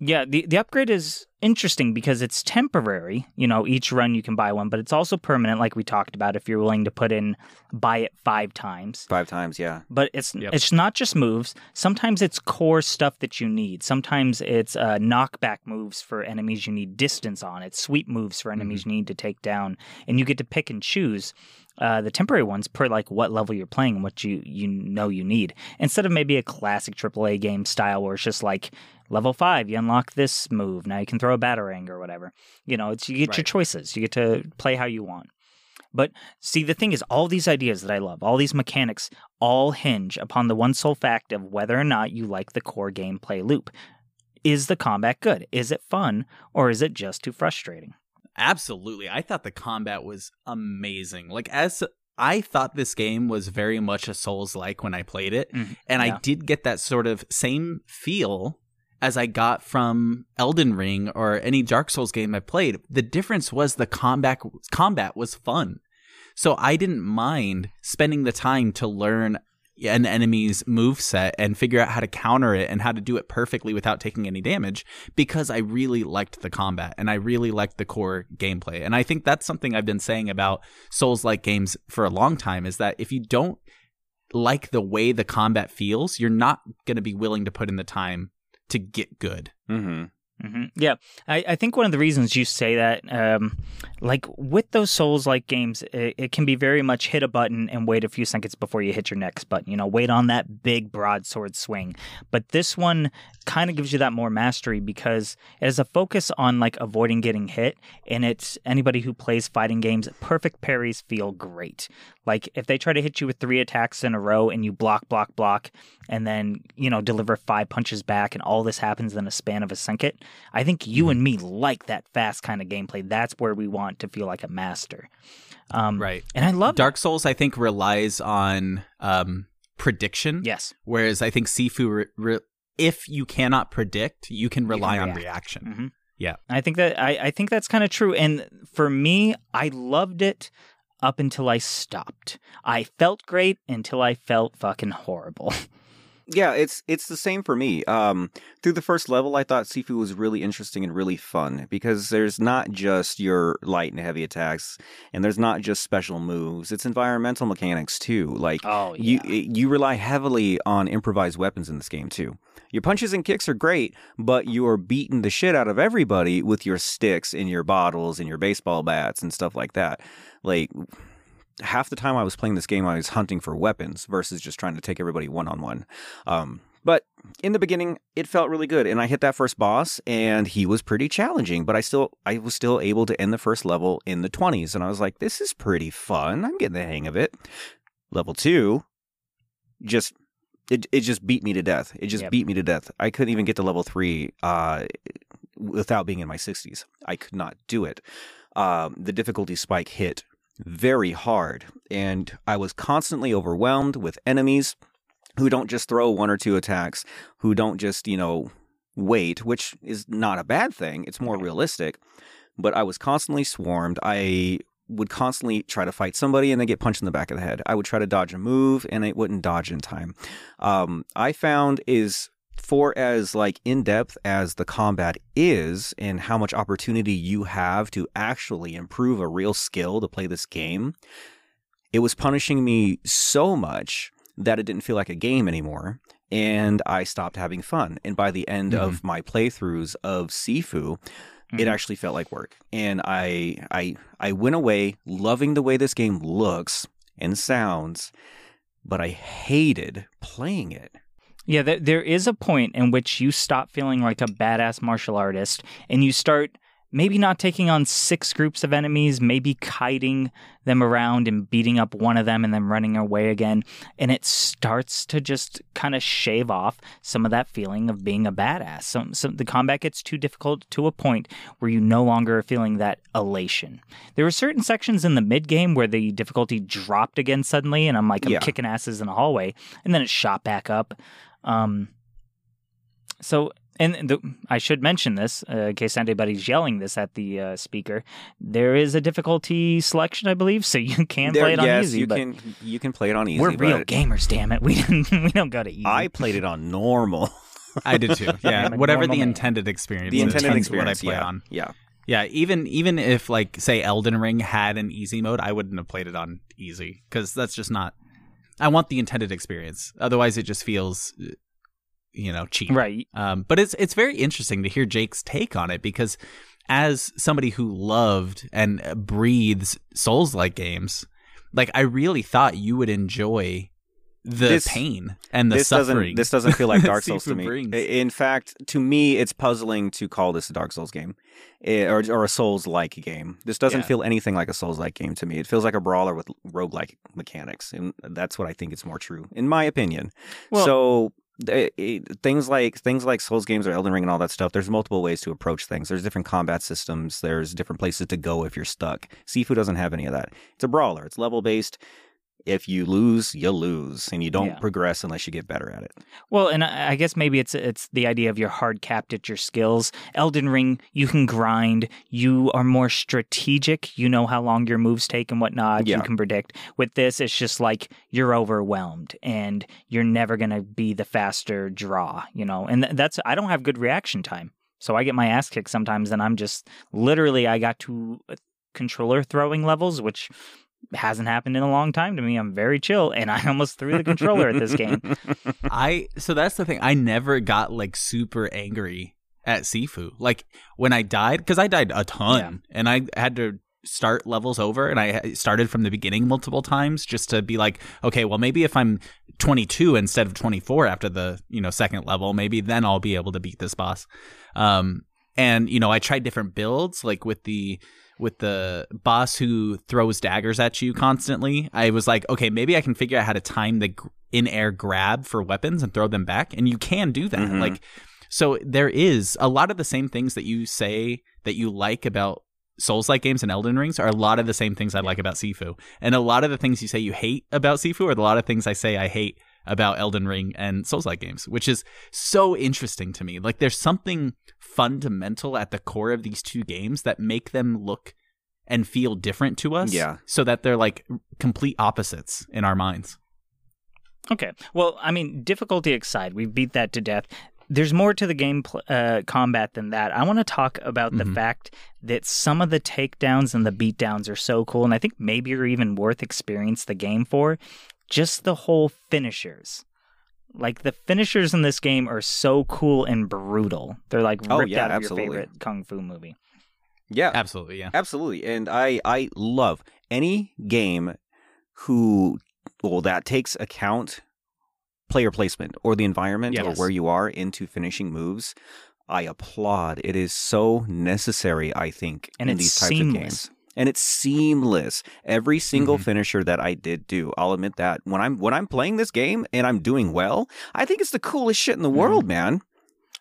Yeah, the, the upgrade is interesting because it's temporary. You know, each run you can buy one, but it's also permanent, like we talked about, if you're willing to put in buy it five times. Five times, yeah. But it's Yep. it's not just moves. Sometimes it's core stuff that you need. Sometimes it's uh, knockback moves for enemies you need distance on. It's sweep moves for enemies you need to take down, and you get to pick and choose. Uh, the temporary ones per like what level you're playing and what you you know you need instead of maybe a classic AAA game style where it's just like level five you unlock this move now you can throw a batarang or whatever you know it's you get your choices you get to play how you want but see, the thing is, all these ideas that I love, all these mechanics, all hinge upon the one sole fact of whether or not you like the core gameplay loop. Is the combat good? Is it fun? Or is it just too frustrating? Absolutely. I thought the combat was amazing. Like as I thought this game was very much a Souls like when I played it, Mhm. and I did get that sort of same feel as I got from Elden Ring or any Dark Souls game I played. The difference was the combat combat was fun. So I didn't mind spending the time to learn an enemy's move set and figure out how to counter it and how to do it perfectly without taking any damage because I really liked the combat and I really liked the core gameplay. And I think that's something I've been saying about Souls like games for a long time is that if you don't like the way the combat feels, you're not going to be willing to put in the time to get good. Mm-hmm. Hmm Yeah, I, I think one of the reasons you say that, um, like with those Souls like games, it, it can be very much hit a button and wait a few seconds before you hit your next button. You know, wait on that big broadsword swing. But this one kind of gives you that more mastery because it has a focus on like avoiding getting hit, and it's anybody who plays fighting games, perfect parries feel great. Like if they try to hit you with three attacks in a row and you block, block, block, and then you know deliver five punches back, and all this happens in a span of a second. I think you and me like that fast kind of gameplay. That's where we want to feel like a master. Um, Right. And I love Dark Souls, I think, relies on um, prediction. Yes. Whereas I think Sifu, re- re- if you cannot predict, you can rely on react. reaction. hmm Yeah. I think that I, I think that's kind of true. And for me, I loved it up until I stopped. I felt great until I felt fucking horrible. Yeah, it's it's the same for me. Um, through the first level, I thought Sifu was really interesting and really fun because there's not just your light and heavy attacks, and there's not just special moves. It's environmental mechanics too. Like Oh you you rely heavily on improvised weapons in this game too. Your punches and kicks are great, but you are beating the shit out of everybody with your sticks and your bottles and your baseball bats and stuff like that. Like half the time I was playing this game, I was hunting for weapons versus just trying to take everybody one on one. Um, but in the beginning, it felt really good, and I hit that first boss, and he was pretty challenging. But I still, I was still able to end the first level in the twenties, and I was like, "This is pretty fun. I'm getting the hang of it." Level two, just it, it just beat me to death. It just Yep. beat me to death. I couldn't even get to level three uh, without being in my sixties. I could not do it. Um, the difficulty spike hit very hard, and I was constantly overwhelmed with enemies who don't just throw one or two attacks, who don't just, you know, wait, which is not a bad thing. It's more realistic. But I was constantly swarmed. I would constantly try to fight somebody and then get punched in the back of the head. I would try to dodge a move and it wouldn't dodge in time. Um, I found is for as like in depth as the combat is and how much opportunity you have to actually improve a real skill to play this game, it was punishing me so much that it didn't feel like a game anymore. and I stopped having fun. And by the end of my playthroughs of Sifu, it Mhm. actually felt like work. And I I I went away loving the way this game looks and sounds, but I hated playing it. Yeah, there, there is a point in which you stop feeling like a badass martial artist and you start maybe not taking on six groups of enemies, maybe kiting them around and beating up one of them and then running away again. And it starts to just kind of shave off some of that feeling of being a badass. Some, some, the combat gets too difficult to a point where you no longer are feeling that elation. There were certain sections in the mid game where the difficulty dropped again suddenly, and I'm like, I'm Yeah. kicking asses in a hallway, and then it shot back up. Um, so, and the, I should mention this uh, in case anybody's yelling this at the uh, speaker. There is a difficulty selection, I believe, so you can There- play it on yes, easy. you but can you can play it on easy. we're real but gamers, damn it. We didn't, we don't go to easy. I played it on normal. I did too. Yeah, I'm whatever the intended experience. the intended is what I experience. play yeah. on. Yeah. Yeah, even even if like say Elden Ring had an easy mode, I wouldn't have played it on easy because that's just not. I want the intended experience. Otherwise, it just feels, you know, cheap. right. Um, but it's it's very interesting to hear Jake's take on it because as somebody who loved and breathes Souls like games, like I really thought you would enjoy the This- pain and the this suffering. doesn't this doesn't feel like Dark Souls to me. brings. In fact, to me, it's puzzling to call this a Dark Souls game, Eh, or or a Souls like game. This doesn't Yeah. feel anything like a Souls like game to me. It feels like a brawler with roguelike mechanics, and that's what I think is more true, in my opinion. Well- so. eh, eh, things like things like Souls games or Elden Ring and all that stuff. There's multiple ways to approach things. There's different combat systems. There's different places to go if you're stuck. Sifu doesn't have any of that. It's a brawler. It's level based. If you lose, you lose, and you don't Yeah. progress unless you get better at it. Well, and I guess maybe it's it's the idea of you're hard capped at your skills. Elden Ring, you can grind. You are more strategic. You know how long your moves take and whatnot. Yeah. You can predict. With this, it's just like you're overwhelmed and you're never gonna be the faster draw. You know, and that's I don't have good reaction time, so I get my ass kicked sometimes, and I'm just literally I got to uh, controller throwing levels, which hasn't happened in a long time to me. I'm very chill, and I almost threw the controller at this game. I so that's the thing. I never got like super angry at Sifu. Like when I died, because I died a ton, and I had to start levels over, and I started from the beginning multiple times just to be like, okay, well maybe if I'm 22 instead of 24 after the you know second level, maybe then I'll be able to beat this boss. Um, and you know I tried different builds, like with the with the boss who throws daggers at you constantly. I was like, okay, maybe I can figure out how to time the in-air grab for weapons and throw them back, and you can do that. Mhm. Like, so there is a lot of the same things that you say that you like about Souls-like games and Elden Rings are a lot of the same things I like about Sifu, and a lot of the things you say you hate about Sifu are a lot of things I say I hate about Elden Ring and Souls-like games, which is so interesting to me. Like, there's something fundamental at the core of these two games that make them look and feel different to us. Yeah. So that they're like complete opposites in our minds. Okay. Well, I mean, difficulty aside, we beat that to death. There's more to the game pl- uh, combat than that. I want to talk about the Mhm. fact that some of the takedowns and the beatdowns are so cool, and I think maybe you're even worth experience the game for. Just the whole finishers. Like the finishers in this game are so cool and brutal. They're like oh, ripped Oh, yeah, out of absolutely. your favorite kung fu movie. Yeah, Absolutely, yeah. absolutely. And I I love any game who well that takes account player placement or the environment or where you are into finishing moves. I applaud. It is so necessary, I think, And in it's these types seamless. of games. And it's seamless. Every single Mhm. finisher that I did do, I'll admit that when I'm when I'm playing this game and I'm doing well, I think it's the coolest shit in the world, man.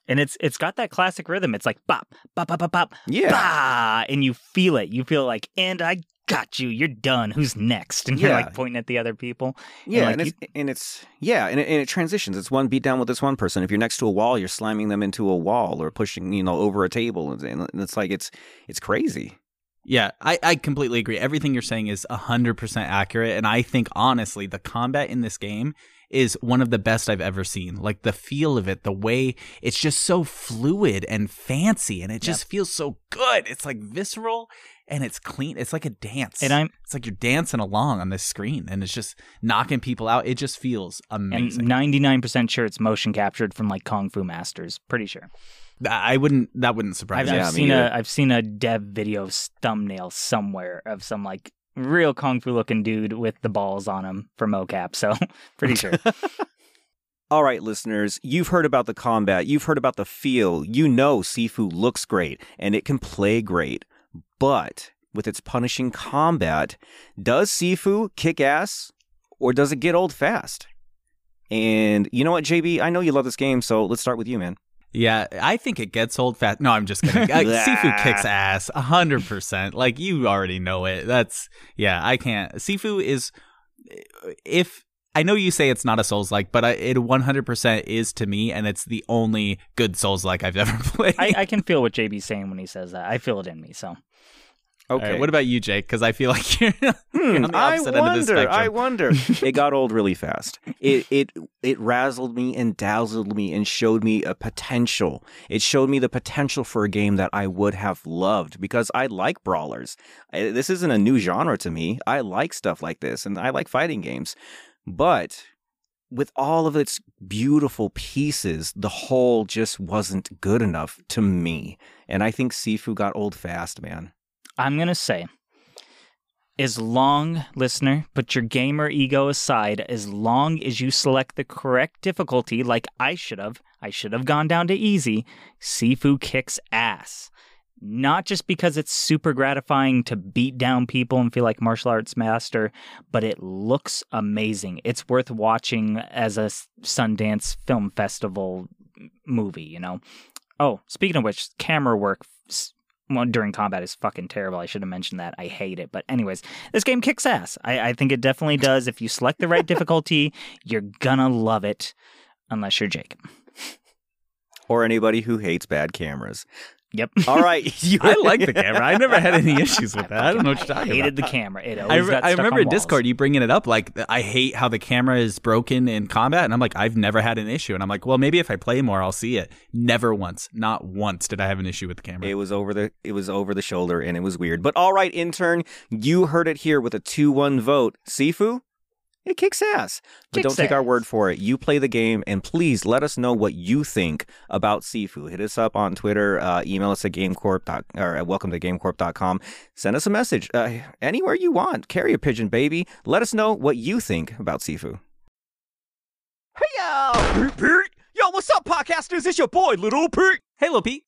And it's it's got that classic rhythm. It's like bop, bop, bop, bop, bop, Yeah. bah, and you feel it. You feel like, and I got you. You're done. Who's next? And you're like pointing at the other people. Yeah, like, and, it's, and it's yeah, and it, and it transitions. It's one beat down with this one person. If you're next to a wall, you're slamming them into a wall or pushing you know over a table, and, and it's like it's it's crazy. Yeah, I, I completely agree. Everything you're saying is 100% accurate. And I think, honestly, the combat in this game is one of the best I've ever seen. Like the feel of it, the way it's just so fluid and fancy, and it just feels so good. It's like visceral and it's clean. It's like a dance. And I'm- it's like you're dancing along on this screen, and it's just knocking people out. It just feels And amazing. 99% sure it's motion captured from like Kung Fu Masters. Pretty sure. I wouldn't. That wouldn't surprise I've, me. I've me seen a either. I've seen a dev video thumbnail somewhere of some like real kung fu looking dude with the balls on him for mocap. So pretty sure. All right, listeners, you've heard about the combat, you've heard about the feel. You know Sifu looks great and it can play great. But with its punishing combat, does Sifu kick ass or does it get old fast? And you know what, JB? I know you love this game, so let's start with you, man. Yeah, I think it gets old fast. No, I'm just kidding. Uh, Sifu kicks ass, hundred percent. Like you already know it. That's yeah. I can't. Sifu is if I know you say it's not a Souls like, but I, it 100 percent is to me, and it's the only good Souls like I've ever played. I, I can feel what JB's saying when he says that. I feel it in me. So All right, what about you, Jake? Because I feel like you're, you're on the Hmm, I opposite end of the wonder. spectrum. I wonder. it got old really fast. It it it razzled me and dazzled me and showed me a potential. It showed me the potential for a game that I would have loved because I like brawlers. I- This isn't a new genre to me. I like stuff like this and I like fighting games. But with all of its beautiful pieces, the whole just wasn't good enough to me. And I think Sifu got old fast, man. I'm gonna say, as long, listener, put your gamer ego aside. As long as you select the correct difficulty, like I should have, I should have gone down to easy. Sifu kicks ass. Not just because it's super gratifying to beat down people and feel like martial arts master, but it looks amazing. It's worth watching as a Sundance Film Festival movie, you know. Oh, speaking of which, camera work well, during combat is fucking terrible. I should have mentioned that. I hate it. But anyways, this game kicks ass. I, I think it definitely does. If you select the right difficulty, you're gonna love it. Unless you're Jake. Or anybody who hates bad cameras. Yep. All right. I like the camera. I never had any issues with that. I don't know what you're talking hated about. the camera. It always I, re- got I remember in. Discord you bringing it up like I hate how the camera is broken in combat, and I'm like I've never had an issue, and I'm like, well, maybe if I play more, I'll see it. Never once, not once, did I have an issue with the camera. It was over the it was over the shoulder and it was weird. But all right, intern, you heard it here with a two one vote. Sifu, it kicks ass. But Kicks don't take our word for it. You play the game and please let us know what you think about Sifu. Hit us up on Twitter, uh, email us at gamecorp dot, or at welcome to gamecorp.com. Send us a message uh, anywhere you want. Carry a pigeon, baby. Let us know what you think about Sifu. Hey yo! Yo, what's up, podcasters? It's your boy, Little Pete. hey, Lil Pete.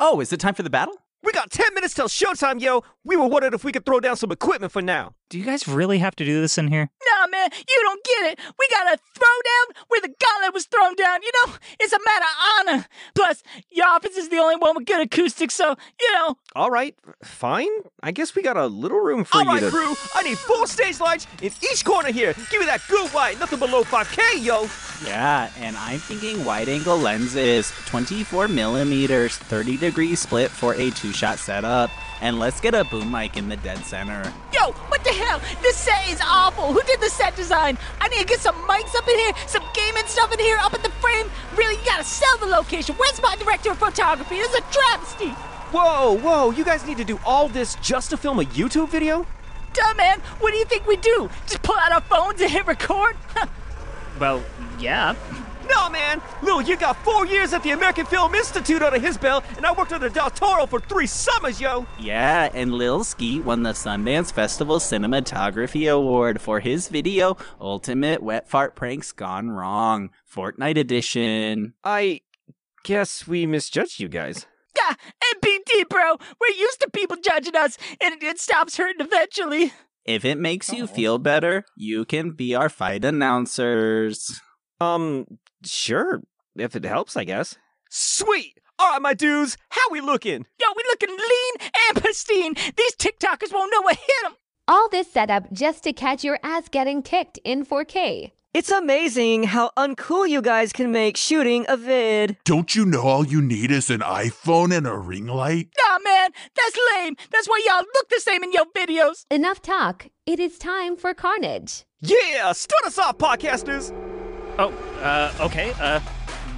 Oh, is it time for the battle? We got 10 minutes till showtime, yo. We were wondering if we could throw down some equipment for now. Do you guys really have to do this in here? Nah, man, you don't get it. We got a throwdown where the gauntlet was thrown down. You know, it's a matter of honor. Plus, your office is the only one with good acoustics, so, you know. All right, fine. I guess we got a little room for All you right, to. crew. I need four stage lights in each corner here. Give me that good white, nothing below 5K, yo. Yeah, and I'm thinking wide angle lenses, 24 millimeters, 30 degree split for a two shot setup, and let's get a boom mic in the dead center. Yo, what the hell? This set is awful. Who did the set design? I need to get some mics up in here, some gaming stuff in here, up in the frame. Really, you gotta sell the location. Where's my director of photography? This is a travesty. Whoa, whoa, you guys need to do all this just to film a YouTube video? Duh, man. What do you think we do? Just pull out our phones and hit record? Well, yeah. No, man. Lil, you got four years at the American Film Institute under his belt, and I worked under Del Toro for three summers, yo. Yeah, and Lil Skeet won the Sundance Festival Cinematography Award for his video Ultimate Wet Fart Pranks Gone Wrong, Fortnite Edition. I guess we misjudged you guys. yeah, MPT, bro. We're used to people judging us, and it stops hurting eventually. If it makes you feel better, you can be our fight announcers. Um, sure. If it helps, I guess. Sweet. All right, my dudes, how we looking? Yo, we looking lean and pristine. These TikTokers won't know what hit them. All this setup just to catch your ass getting kicked in 4K. It's amazing how uncool you guys can make shooting a vid. Don't you know all you need is an iPhone and a ring light? Nah, man, that's lame. That's why y'all look the same in your videos. Enough talk. It is time for carnage. Yeah, start us off, podcasters. Oh, uh, okay. Uh,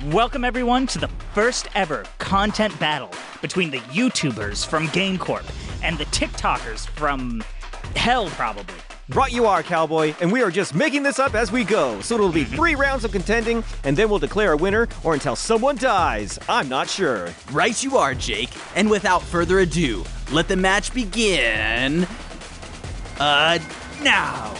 welcome everyone to the first ever content battle between the YouTubers from GameCorp and the TikTokers from hell, probably. Right you are, cowboy, and we are just making this up as we go. So it'll be three rounds of contending, and then we'll declare a winner or until someone dies. I'm not sure. Right you are, Jake. And without further ado, let the match begin. Uh, now.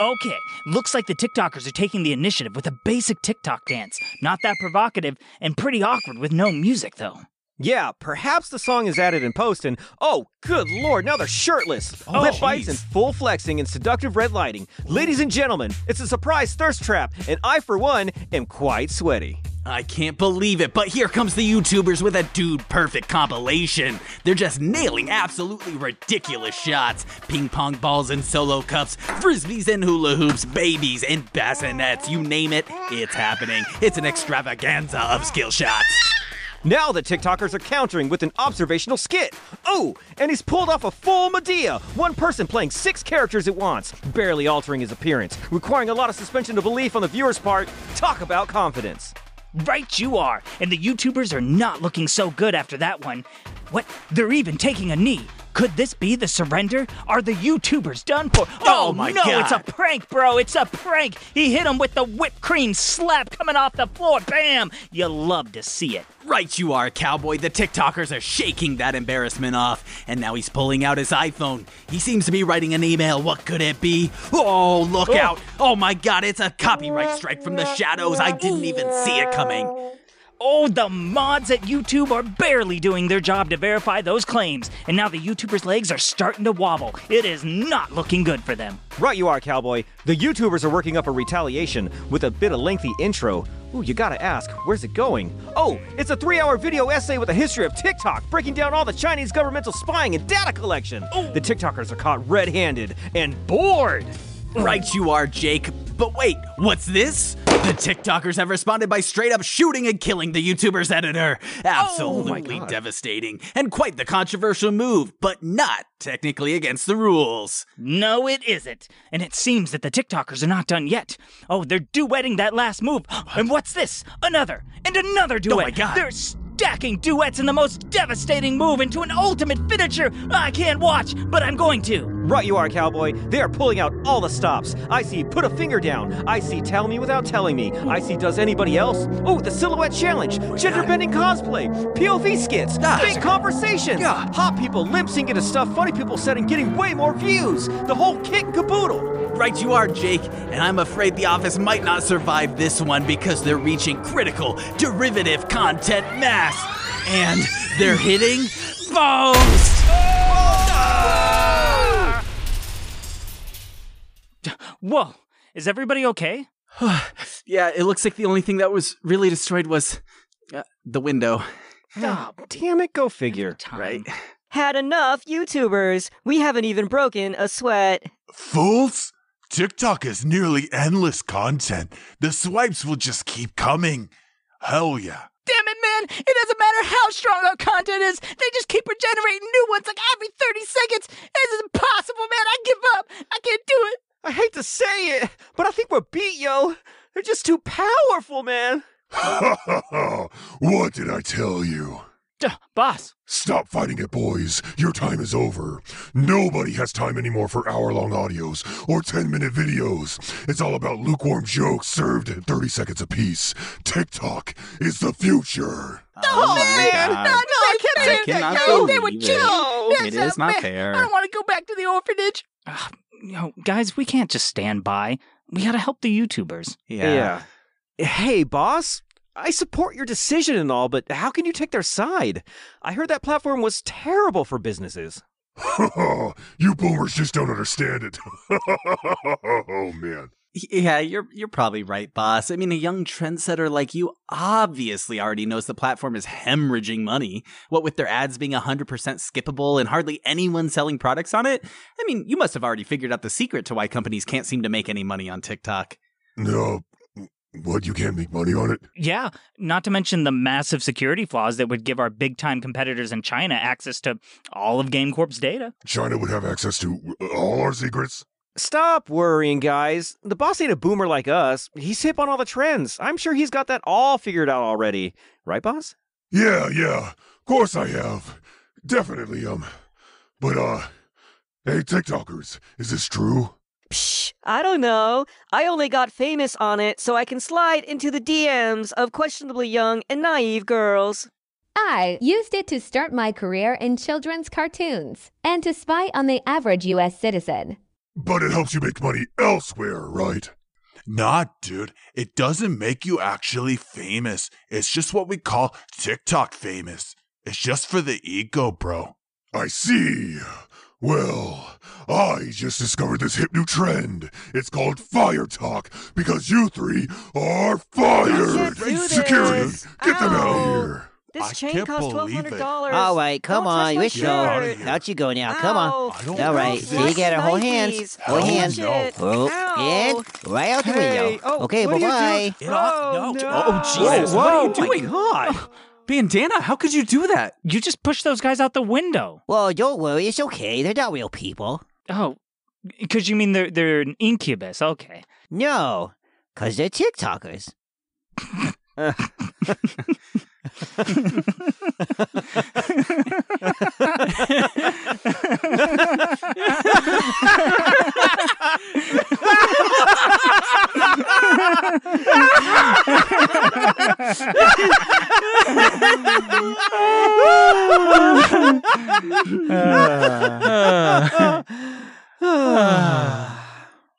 Okay, looks like the TikTokers are taking the initiative with a basic TikTok dance. Not that provocative and pretty awkward with no music, though. Yeah, perhaps the song is added in post, and oh, good lord, now they're shirtless. Oh, Lip bites and full flexing and seductive red lighting. Ladies and gentlemen, it's a surprise thirst trap, and I, for one, am quite sweaty. I can't believe it, but here comes the YouTubers with a dude perfect compilation. They're just nailing absolutely ridiculous shots. Ping pong balls and solo cups, frisbees and hula hoops, babies and bassinets, you name it, it's happening. It's an extravaganza of skill shots. Now the TikTokers are countering with an observational skit. Oh, and he's pulled off a full Madea, one person playing six characters at once, barely altering his appearance, requiring a lot of suspension of belief on the viewer's part. Talk about confidence. Right you are, and the YouTubers are not looking so good after that one. What? They're even taking a knee. Could this be the surrender? Are the YouTubers done for? Oh, oh my no, God. it's a prank, bro. It's a prank. He hit him with the whipped cream slap coming off the floor. Bam! You love to see it. Right you are, cowboy. The TikTokers are shaking that embarrassment off, and now he's pulling out his iPhone. He seems to be writing an email. What could it be? Oh, look oh. out! Oh my god, it's a copyright strike from the shadows. I didn't even see it coming. Oh, the mods at YouTube are barely doing their job to verify those claims, and now the YouTubers' legs are starting to wobble. It is not looking good for them. Right you are, cowboy. The YouTubers are working up a retaliation with a bit of lengthy intro. Ooh, you gotta ask, where's it going? Oh, it's a three hour video essay with a history of TikTok, breaking down all the Chinese governmental spying and data collection. Oh. The TikTokers are caught red handed and bored. Right you are, Jake. But wait, what's this? The TikTokers have responded by straight up shooting and killing the YouTuber's editor. Absolutely oh God. devastating. And quite the controversial move, but not technically against the rules. No, it isn't. And it seems that the TikTokers are not done yet. Oh, they're duetting that last move. And what's this? Another and another duet. Oh my God. They're stacking duets in the most devastating move into an ultimate finisher. I can't watch, but I'm going to. Right you are, cowboy. They are pulling out all the stops. I see put a finger down. I see tell me without telling me. I see does anybody else? Oh, the silhouette challenge, gender bending cosplay, POV skits, Ah. fake conversation, God. hot people lip syncing to stuff funny people said and getting way more views. The whole kit and caboodle. Right you are, Jake, and I'm afraid the office might not survive this one because they're reaching critical derivative content mass. And they're hitting boast! Whoa, is everybody okay? yeah, it looks like the only thing that was really destroyed was uh, the window. Oh, Damn it, go figure. Right. Had enough, YouTubers. We haven't even broken a sweat. Fools! TikTok is nearly endless content. The swipes will just keep coming. Hell yeah. Damn it, man! It doesn't matter how strong our content is. They just keep regenerating new ones like every 30 seconds. This is impossible, man. I give up. I can't do it. I hate to say it, but I think we're beat, yo. They're just too powerful, man. what did I tell you? Duh, boss. Stop fighting it, boys. Your time is over. Nobody has time anymore for hour long audios or 10 minute videos. It's all about lukewarm jokes served in 30 seconds apiece. TikTok is the future. Oh, man. God. No, no, I can't say I cannot that. No, they were believe it. chill. It Yes, is uh, not fair. I don't want to go back to the orphanage. Ugh, you know, guys, we can't just stand by. We gotta help the YouTubers. Yeah. Hey, boss. I support your decision and all, but how can you take their side? I heard that platform was terrible for businesses. you boomers just don't understand it. oh, man. Yeah, you're you're probably right, boss. I mean, a young trendsetter like you obviously already knows the platform is hemorrhaging money. What with their ads being 100% skippable and hardly anyone selling products on it? I mean, you must have already figured out the secret to why companies can't seem to make any money on TikTok. No. What? You can't make money on it? Yeah, not to mention the massive security flaws that would give our big time competitors in China access to all of GameCorp's data. China would have access to all our secrets? Stop worrying, guys. The boss ain't a boomer like us. He's hip on all the trends. I'm sure he's got that all figured out already. Right, boss? Yeah, yeah. Of course I have. Definitely, um. But, uh. Hey, TikTokers, is this true? Psh, I don't know. I only got famous on it so I can slide into the DMs of questionably young and naive girls. I used it to start my career in children's cartoons and to spy on the average US citizen. But it helps you make money elsewhere, right? Nah, dude, it doesn't make you actually famous. It's just what we call TikTok famous. It's just for the ego, bro. I see. Well, I just discovered this hip new trend. It's called Fire Talk because you three are fired. do Security, this. get them out of here. This I chain can't costs twelve believe hundred it. dollars. All right, come Don't on, touch my let's out of go. here. Out you go now. Come on. I don't All want so you gotta hold hands. Nikes. Hold Hell hands. no. Oh, and right out the Hey, window. oh, okay, what bye are you bye. Oh, no. no. Oh, Jesus. Whoa! What are you doing? God. Bandana, how could you do that? You just pushed those guys out the window. Well, don't worry, it's okay. They're not real people. Oh, because you mean they're they're an incubus? Okay. No, because they're TikTokers.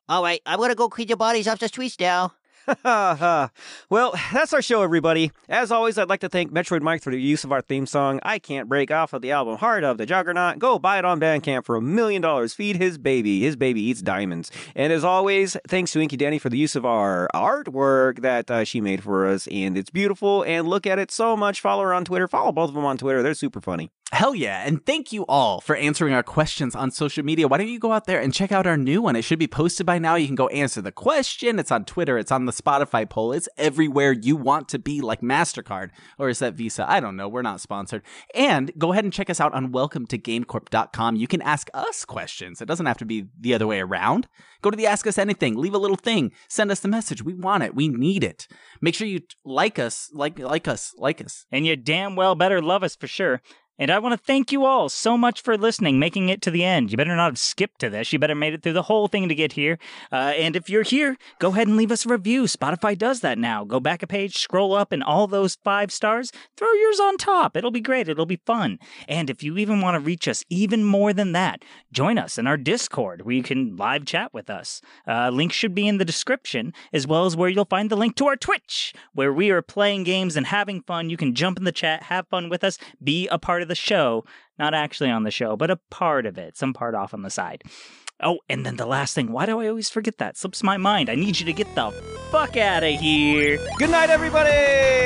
All right, I'm gonna go clean your bodies off the streets now. well, that's our show, everybody. As always, I'd like to thank Metroid Mike for the use of our theme song, I Can't Break, off of the album Heart of the Juggernaut. Go buy it on Bandcamp for a million dollars. Feed his baby. His baby eats diamonds. And as always, thanks to Inky Danny for the use of our artwork that uh, she made for us. And it's beautiful. And look at it so much. Follow her on Twitter. Follow both of them on Twitter. They're super funny. Hell yeah. And thank you all for answering our questions on social media. Why don't you go out there and check out our new one? It should be posted by now. You can go answer the question. It's on Twitter. It's on the Spotify poll. It's everywhere you want to be, like MasterCard. Or is that Visa? I don't know. We're not sponsored. And go ahead and check us out on welcome to gamecorp.com. You can ask us questions. It doesn't have to be the other way around. Go to the Ask Us Anything. Leave a little thing. Send us the message. We want it. We need it. Make sure you like us, like like us, like us. And you damn well better love us for sure. And I want to thank you all so much for listening, making it to the end. You better not have skipped to this. You better made it through the whole thing to get here. Uh, and if you're here, go ahead and leave us a review. Spotify does that now. Go back a page, scroll up, and all those five stars, throw yours on top. It'll be great. It'll be fun. And if you even want to reach us even more than that, join us in our Discord where you can live chat with us. Uh, link should be in the description, as well as where you'll find the link to our Twitch, where we are playing games and having fun. You can jump in the chat, have fun with us, be a part of the show. Not actually on the show, but a part of it, some part off on the side. Oh, and then the last thing. Why do I always forget that? Slips my mind. I need you to get the fuck out of here. Good night, everybody.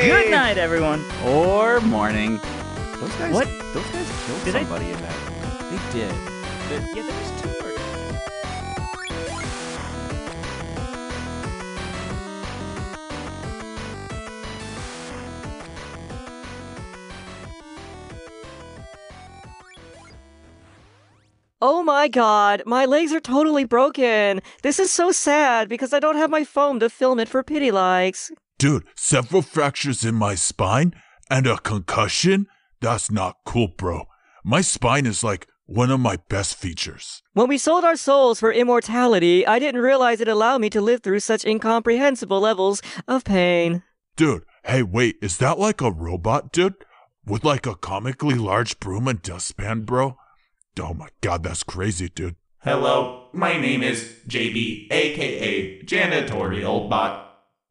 Good night, everyone. Or morning. Those guys, What? Those guys killed Did I- somebody in that. They did. Yeah, Oh my god, my legs are totally broken. This is so sad because I don't have my phone to film it for pity likes. Dude, several fractures in my spine and a concussion? That's not cool, bro. My spine is like one of my best features. When we sold our souls for immortality, I didn't realize it allowed me to live through such incomprehensible levels of pain. Dude, hey, wait, is that like a robot, dude? With like a comically large broom and dustpan, bro? Oh my god, that's crazy, dude. Hello, my name is JB, aka Janitorial Bot.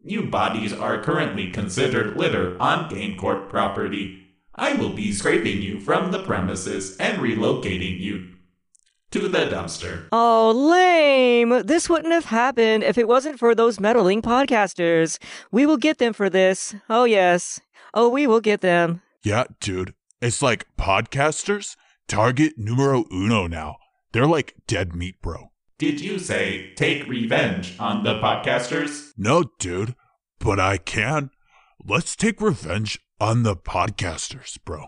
You bodies are currently considered litter on GameCorp property. I will be scraping you from the premises and relocating you to the dumpster. Oh, lame! This wouldn't have happened if it wasn't for those meddling podcasters. We will get them for this. Oh, yes. Oh, we will get them. Yeah, dude. It's like podcasters, target numero uno now. They're like dead meat, bro. Did you say take revenge on the podcasters? No, dude, but I can. Let's take revenge on the podcasters, bro.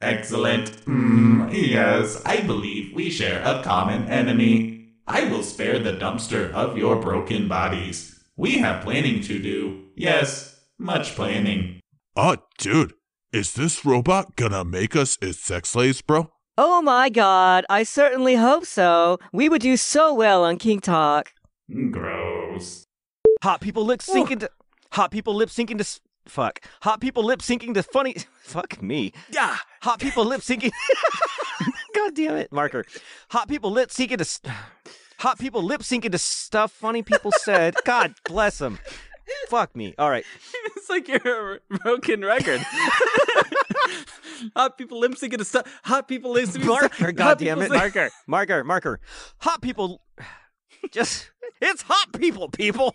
Excellent. Hmm, yes, I believe we share a common enemy. I will spare the dumpster of your broken bodies. We have planning to do. Yes, much planning. Oh, dude, is this robot gonna make us its sex slaves, bro? Oh my god, I certainly hope so. We would do so well on King Talk. Gross. Hot people lip syncing to hot people lip syncing to fuck. Hot people lip syncing to funny fuck me. Yeah. Hot people lip syncing. God damn it, marker. Hot people lip syncing to hot people lip syncing to stuff funny people said. God bless them. Fuck me. All right. it's like you're a broken record. hot people syncing to stuff. Hot people syncing to stuff. Marker, God damn it, marker, marker, marker. Hot people, just it's hot people, people.